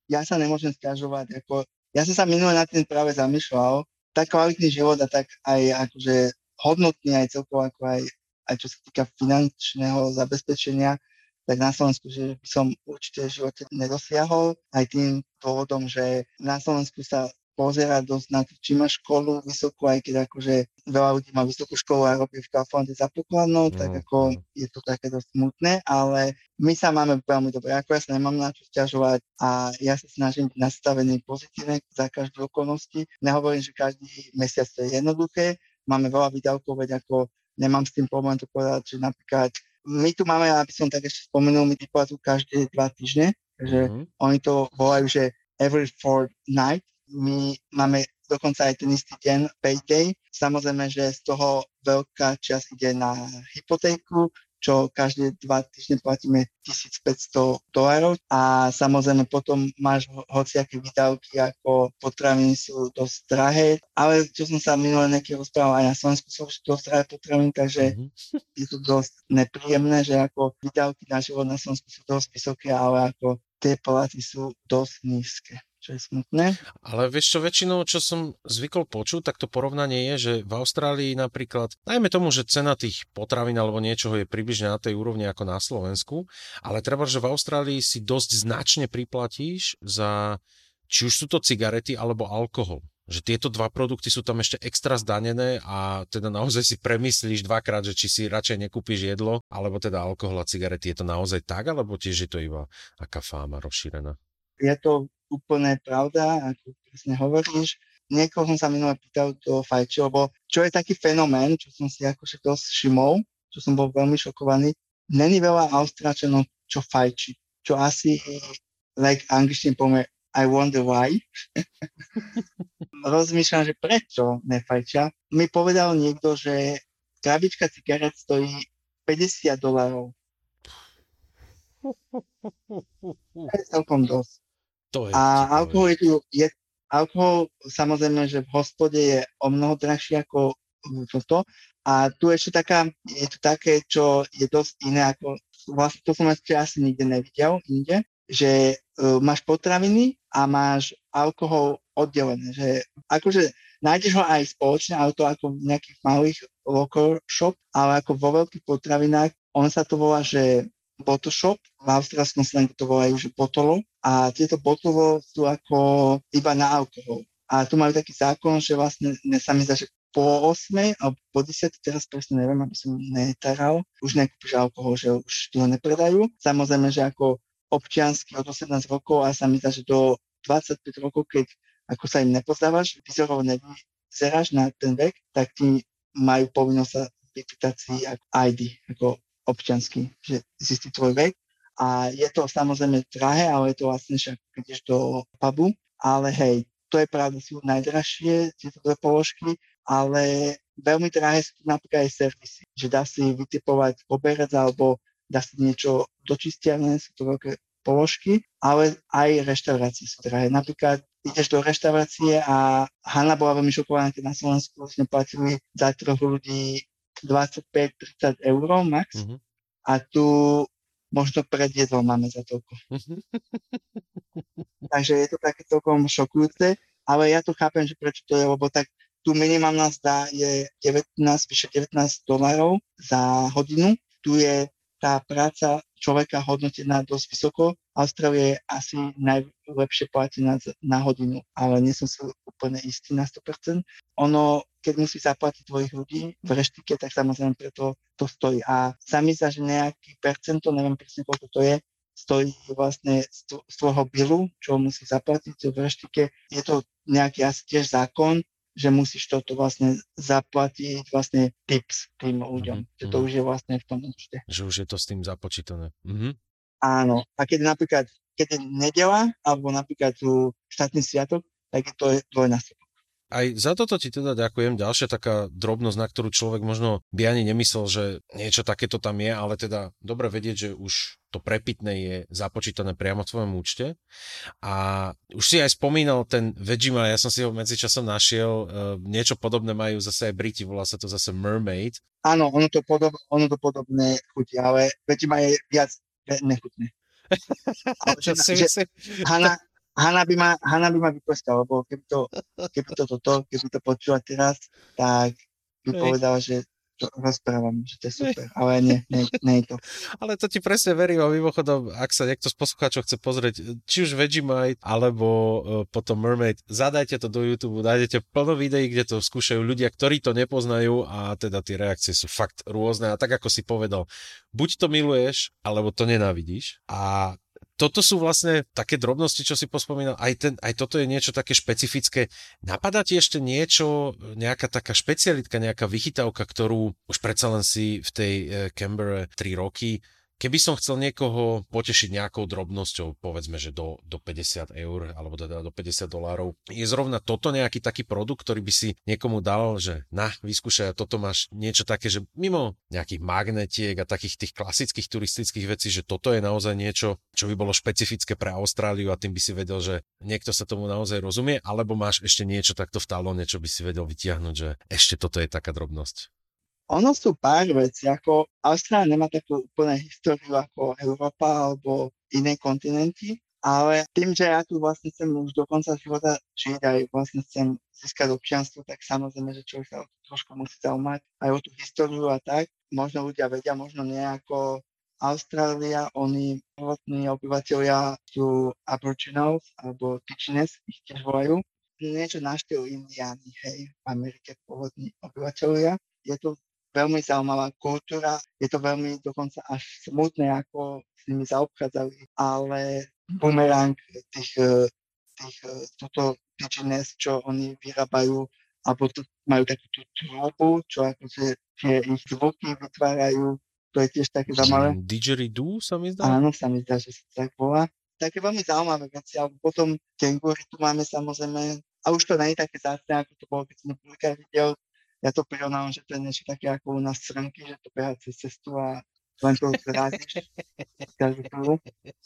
Ja sa nemôžem stiažovať, ako ja som sa minule na tým práve zamýšľal, tak kvalitný život a tak aj akože hodnotný aj celkovo ako aj, aj čo sa týka finančného zabezpečenia, tak na Slovensku, že by som určite v živote nedosiahol. Aj tým dôvodom, že na Slovensku sa pozerať dosť na to, či má školu vysokú, aj keď akože veľa ľudí má vysokú školu a robí v Kauflande za pokladnou, mm. tak ako je to také dosť smutné, ale my sa máme veľmi dobre, ako ja sa nemám na čo stiažovať a ja sa snažím byť nastavený pozitívne za každú okolnosti. Nehovorím, že každý mesiac to je jednoduché, máme veľa výdavkov, veď ako nemám s tým problém to povedať, že napríklad my tu máme, aby som tak ešte spomenul, my výplatu každé dva týždne, že mm-hmm. oni to volajú, že every fortnight, my máme dokonca aj ten istý deň, payday. Samozrejme, že z toho veľká časť ide na hypotéku, čo každé dva týždne platíme 1500 dolárov a samozrejme potom máš hociaké výdavky ako potraviny sú dosť drahé, ale čo som sa minule nejaký rozprával, aj na Slovensku sú dosť drahé potraviny, takže mm-hmm. je to dosť nepríjemné, že ako výdavky na život na Slovensku sú dosť vysoké, ale ako tie platy sú dosť nízke čo je smutné. Ale vieš čo, väčšinou, čo som zvykol počuť, tak to porovnanie je, že v Austrálii napríklad, najmä tomu, že cena tých potravín alebo niečoho je približne na tej úrovni ako na Slovensku, ale treba, že v Austrálii si dosť značne priplatíš za či už sú to cigarety alebo alkohol že tieto dva produkty sú tam ešte extra zdanené a teda naozaj si premyslíš dvakrát, že či si radšej nekúpiš jedlo, alebo teda alkohol a cigarety. Je to naozaj tak, alebo tiež je to iba aká fáma rozšírená? Je to úplne pravda, ako presne hovoríš. Niekoho som sa minule pýtal, kto fajči, lebo čo je taký fenomén, čo som si akože dosť všimol, čo som bol veľmi šokovaný, není veľa Austrálčanov, čo fajči. Čo asi, like angličtine povieme, I wonder why. *laughs* Rozmýšľam, že prečo nefajčia. Mi povedal niekto, že krabička cigaret stojí 50 dolárov. To je celkom dosť. To je, a alkohol je, je, alkohol samozrejme, že v hospode je o mnoho drahší ako toto. A tu ešte taká, je to také, čo je dosť iné, ako vlastne to som ešte asi nikde nevidel inde, že uh, máš potraviny a máš alkohol oddelené, že akože nájdeš ho aj spoločne, ale to ako v nejakých malých local shop, ale ako vo veľkých potravinách, on sa to volá, že bottle v austrálskom slangu to volajú, že botolo a tieto botolo sú ako iba na alkohol. A tu majú taký zákon, že vlastne ne, sa mi zdá, že po 8 alebo po 10, teraz presne neviem, aby som netaral, už nekúpiš alkohol, že už ti ho nepredajú. Samozrejme, že ako občiansky od 18 rokov a sa mi zdá, že do 25 rokov, keď ako sa im nepozdávaš, vyzorov nevyzeráš na ten vek, tak ti majú povinnosť sa vypýtať si ako ID, ako občiansky, že zistí tvoj vek. A je to samozrejme drahé, ale je to vlastne však, keď ideš do pubu. Ale hej, to je pravda, sú najdražšie tieto dve položky, ale veľmi drahé sú napríklad aj servisy, že dá si vytipovať oberec alebo dá si niečo do čistiarne, sú to veľké položky, ale aj reštaurácie sú drahé. Napríklad ideš do reštaurácie a Hanna bola veľmi šokovaná, keď na Slovensku sme platili za troch ľudí 25-30 eur max. Mm-hmm. A tu možno pred jedlom máme za toľko. *laughs* Takže je to také celkom šokujúce, ale ja to chápem, že prečo to je, lebo tak tu minimálna zda je 19, vyše 19 dolárov za hodinu. Tu je tá práca človeka hodnotená dosť vysoko. Austrália je asi najlepšie platená na hodinu, ale nie som si úplne istý na 100%. Ono, keď musí zaplatiť tvojich ľudí v reštike, tak samozrejme preto to stojí. A sami sa, že nejaký percento, neviem presne koľko to je, stojí vlastne z, tvojho bilu, čo musí zaplatiť v reštike. Je to nejaký asi tiež zákon, že musíš toto vlastne zaplatiť vlastne tips tým ľuďom. Mm-hmm. Že to mhm. už je vlastne v tom účte. Že už je to s tým započítané. Mm-hmm. Áno. A keď napríklad, keď je nedela, alebo napríklad tu štátny sviatok, tak je to dvojnásobok. Aj za toto ti teda ďakujem. Ďalšia taká drobnosť, na ktorú človek možno by ani nemyslel, že niečo takéto tam je, ale teda dobre vedieť, že už to prepitné je započítané priamo v tvojom účte. A už si aj spomínal ten Vegemite, ja som si ho medzičasom našiel, uh, niečo podobné majú zase aj Briti, volá sa to zase Mermaid. Áno, ono to, podob, ono to podobné chutí, ale Vegemite je viac nechutné. *laughs* Ale že, že Hanna, Hanna by ma, Hanna by ma vyprskala, lebo keby to, keby to toto, keby to počula teraz, tak by povedala, že to rozprávam, že to je super, ale nie, nie, nie je to. *laughs* Ale to ti presne verím a mimochodom, ak sa niekto z poslucháčov chce pozrieť, či už Vegemite alebo uh, potom Mermaid, zadajte to do YouTube, nájdete plno videí, kde to skúšajú ľudia, ktorí to nepoznajú a teda tie reakcie sú fakt rôzne a tak ako si povedal, buď to miluješ, alebo to nenávidíš a toto sú vlastne také drobnosti, čo si pospomínal. Aj, ten, aj toto je niečo také špecifické. Napadá ti ešte niečo, nejaká taká špecialitka, nejaká vychytávka, ktorú už predsa len si v tej eh, Canberra 3 roky Keby som chcel niekoho potešiť nejakou drobnosťou, povedzme, že do, do 50 eur alebo teda do 50 dolárov, je zrovna toto nejaký taký produkt, ktorý by si niekomu dal, že na, vyskúšaj, toto máš niečo také, že mimo nejakých magnetiek a takých tých klasických turistických vecí, že toto je naozaj niečo, čo by bolo špecifické pre Austráliu a tým by si vedel, že niekto sa tomu naozaj rozumie, alebo máš ešte niečo takto v talóne, čo by si vedel vytiahnuť, že ešte toto je taká drobnosť. Ono sú pár vecí, ako Austrália nemá takú úplne históriu ako Európa alebo iné kontinenty, ale tým, že ja tu vlastne chcem už do konca života žiť aj vlastne chcem získať občianstvo, tak samozrejme, že človek sa trošku musí zaujímať aj o tú históriu a tak. Možno ľudia vedia, možno nie ako Austrália, oni prvotní obyvateľia sú Aboriginals alebo Tichiness, ich tiež volajú. Niečo na štýl Indiány, hej, v Amerike pôvodní obyvateľia. Je to veľmi zaujímavá kultúra, je to veľmi dokonca až smutné, ako s nimi zaobchádzali, ale bumerang tých, eh, tých eh, toto pigeoness, čo oni vyrábajú, alebo to, majú takú tú trúbu, čo akože tie ich zvuky vytvárajú, to je tiež také zaujímavé. Didgeridoo sa mi zdá? Áno, sa mi zdá, že sa tak volá. Také veľmi zaujímavé veci, alebo potom kengúry tu máme samozrejme, a už to nie je také zácne, ako to bolo, keď som prvýkrát videl, ja to prirovnávam, že to je niečo také ako u nás srnky, že to beha cez cestu a len to zrazíš každú chvíľu,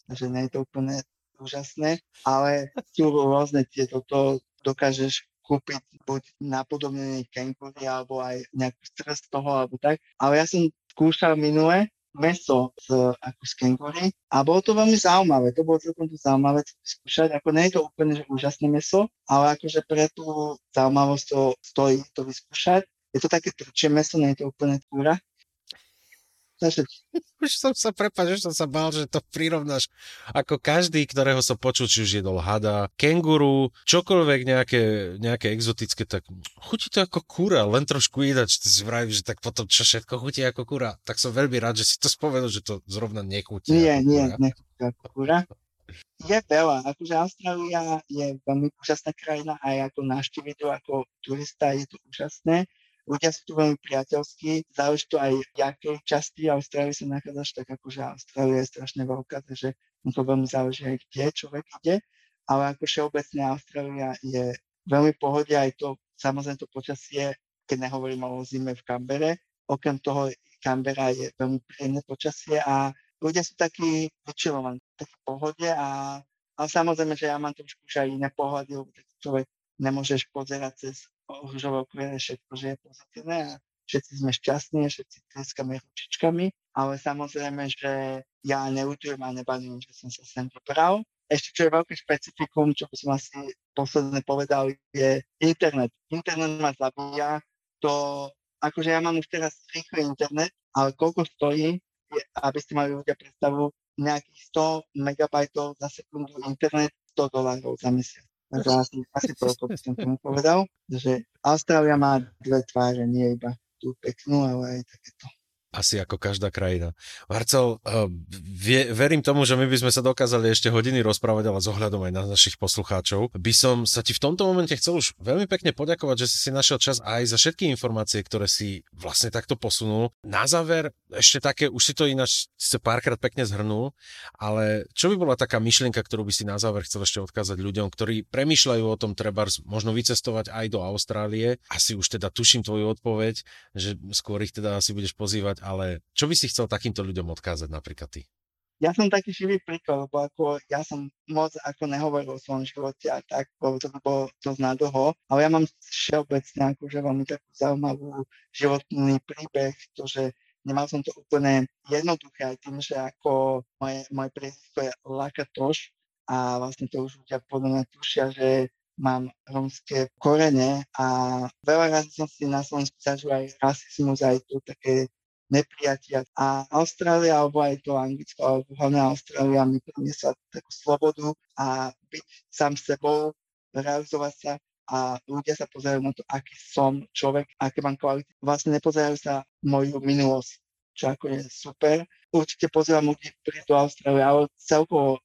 takže nie je to úplne úžasné, ale sú rôzne tieto, to dokážeš kúpiť buď napodobnený kengúry alebo aj nejakú stres toho alebo tak, ale ja som skúšal minule meso z, ako z kengury a bolo to veľmi zaujímavé, to bolo celkom to zaujímavé skúšať, ako nie je to úplne že úžasné meso, ale akože pre tú zaujímavosť to stojí to vyskúšať. Je to také trčie meso, nie je to úplne kúra, *laughs* už som sa, prepáč, že som sa bál, že to prirovnáš ako každý, ktorého som počul, či už jedol hada, kenguru, čokoľvek nejaké, nejaké exotické, tak chutí to ako kura, len trošku ináč. Ty si vravíš, že tak potom čo všetko chutí ako kura. Tak som veľmi rád, že si to spomenul, že to zrovna nechutí. Nie, nie, nechutí ako kura. Je veľa. Akože Austrália je veľmi úžasná krajina aj ako návšteviť ako turista je to úžasné ľudia sú tu veľmi priateľskí, záleží to aj v jakej časti Austrálie sa nachádzaš, tak akože Austrália je strašne veľká, takže mu to veľmi záleží aj kde človek ide, ale ako všeobecne Austrália je veľmi pohode aj to, samozrejme to počasie, keď nehovorím o zime v Kambere, okrem toho Kambera je veľmi príjemné počasie a ľudia sú takí vyčilovaní, takí pohode a, ale samozrejme, že ja mám trošku už aj iné pohľady, lebo človek nemôžeš pozerať cez rúžové okuliare všetko, že je pozitívne a všetci sme šťastní, všetci tlieskame ručičkami, ale samozrejme, že ja neutujem a nebavím, že som sa sem vybral. Ešte čo je veľké špecifikum, čo by som asi posledne povedal, je internet. Internet ma zabíja. To, akože ja mám už teraz rýchly internet, ale koľko stojí, aby ste mali ľudia predstavu, nejakých 100 megabajtov za sekundu internet, 100 dolárov za mesiac. Takže asi, asi toľko by som tomu povedal, že Austrália má dve tváre, nie iba tú peknú, ale aj takéto asi ako každá krajina. Marcel, uh, vie, verím tomu, že my by sme sa dokázali ešte hodiny rozprávať, ale s ohľadom aj na našich poslucháčov. By som sa ti v tomto momente chcel už veľmi pekne poďakovať, že si si našiel čas aj za všetky informácie, ktoré si vlastne takto posunul. Na záver ešte také, už si to ináč si párkrát pekne zhrnul, ale čo by bola taká myšlienka, ktorú by si na záver chcel ešte odkázať ľuďom, ktorí premýšľajú o tom treba možno vycestovať aj do Austrálie. Asi už teda tuším tvoju odpoveď, že skôr ich teda asi budeš pozývať ale čo by si chcel takýmto ľuďom odkázať napríklad ty? Ja som taký živý príklad, lebo ako ja som moc ako nehovoril o svojom živote a tak, lebo to bolo dosť nadlho, ale ja mám všeobecne akože veľmi takú zaujímavú životný príbeh, to, že nemal som to úplne jednoduché aj tým, že ako moje, moje priezvisko je Lakatoš a vlastne to už ľudia podľa tušia, že mám romské korene a veľa razy som si na Slovensku zažil aj rasizmus, aj tu také nepriatia. A Austrália, alebo aj to Anglicko, alebo hlavne Austrália mi priniesla takú slobodu a byť sám sebou, realizovať sa a ľudia sa pozerajú na to, aký som človek, aké mám kvality. Vlastne nepozerajú sa moju minulosť, čo ako je super. Určite pozerám ľudí prísť do Austrálie, ale celkovo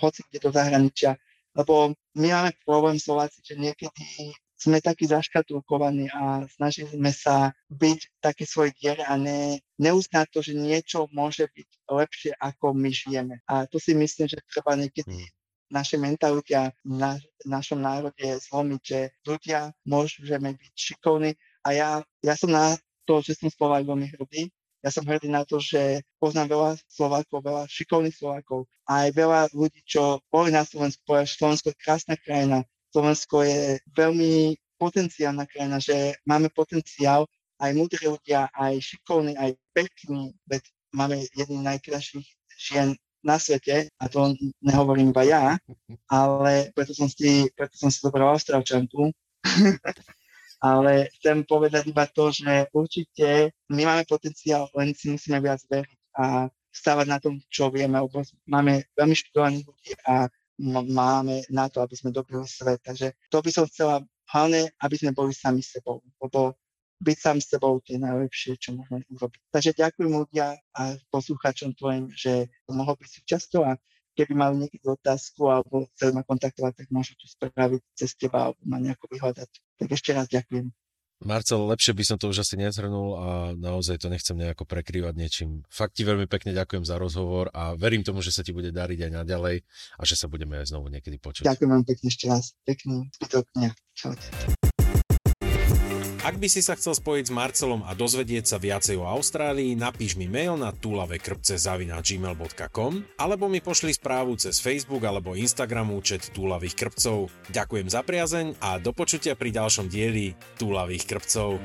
hoci kde do zahraničia, lebo my máme problém Slováci, že niekedy sme takí zaškatulkovaní a snažili sme sa byť taký svoj dier a ne, neuznať to, že niečo môže byť lepšie, ako my žijeme. A to si myslím, že treba niekedy mm. naše mentality a na našom národe zlomiť, že ľudia môžeme byť šikovní a ja, ja som na to, že som Slovák veľmi hrdý. Ja som hrdý na to, že poznám veľa Slovákov, veľa šikovných Slovákov a aj veľa ľudí, čo boli na Slovensku, povedať, Slovensko je krásna krajina, Slovensko je veľmi potenciálna krajina, že máme potenciál aj múdri ľudia, aj šikovní, aj pekní, veď máme jedný z najkrajších žien na svete, a to nehovorím iba ja, ale preto som si, preto som si zobral Austrálčanku. *laughs* ale chcem povedať iba to, že určite my máme potenciál, len si musíme viac veriť a stávať na tom, čo vieme, lebo máme veľmi študovaných ľudí a máme na to, aby sme dobili svet. Takže to by som chcela hlavne, aby sme boli sami sebou, lebo byť sám sebou je najlepšie, čo môžeme urobiť. Takže ďakujem ľudia a poslucháčom tvojim, že mohol byť súčasťou a keby mali nejakú otázku alebo chceli ma kontaktovať, tak môžu to spraviť cez teba alebo ma nejako vyhľadať. Tak ešte raz ďakujem. Marcel, lepšie by som to už asi nezhrnul a naozaj to nechcem nejako prekrývať niečím. Fakt ti veľmi pekne ďakujem za rozhovor a verím tomu, že sa ti bude dariť aj naďalej a že sa budeme aj znovu niekedy počuť. Ďakujem vám pekne ešte raz. Pekný zbytok dňa. Čaute. Ak by si sa chcel spojiť s Marcelom a dozvedieť sa viacej o Austrálii, napíš mi mail na túlavekrpce.gmail.com alebo mi pošli správu cez Facebook alebo Instagram účet Túlavých krpcov. Ďakujem za priazeň a do počutia pri ďalšom dieli Túlavých krpcov.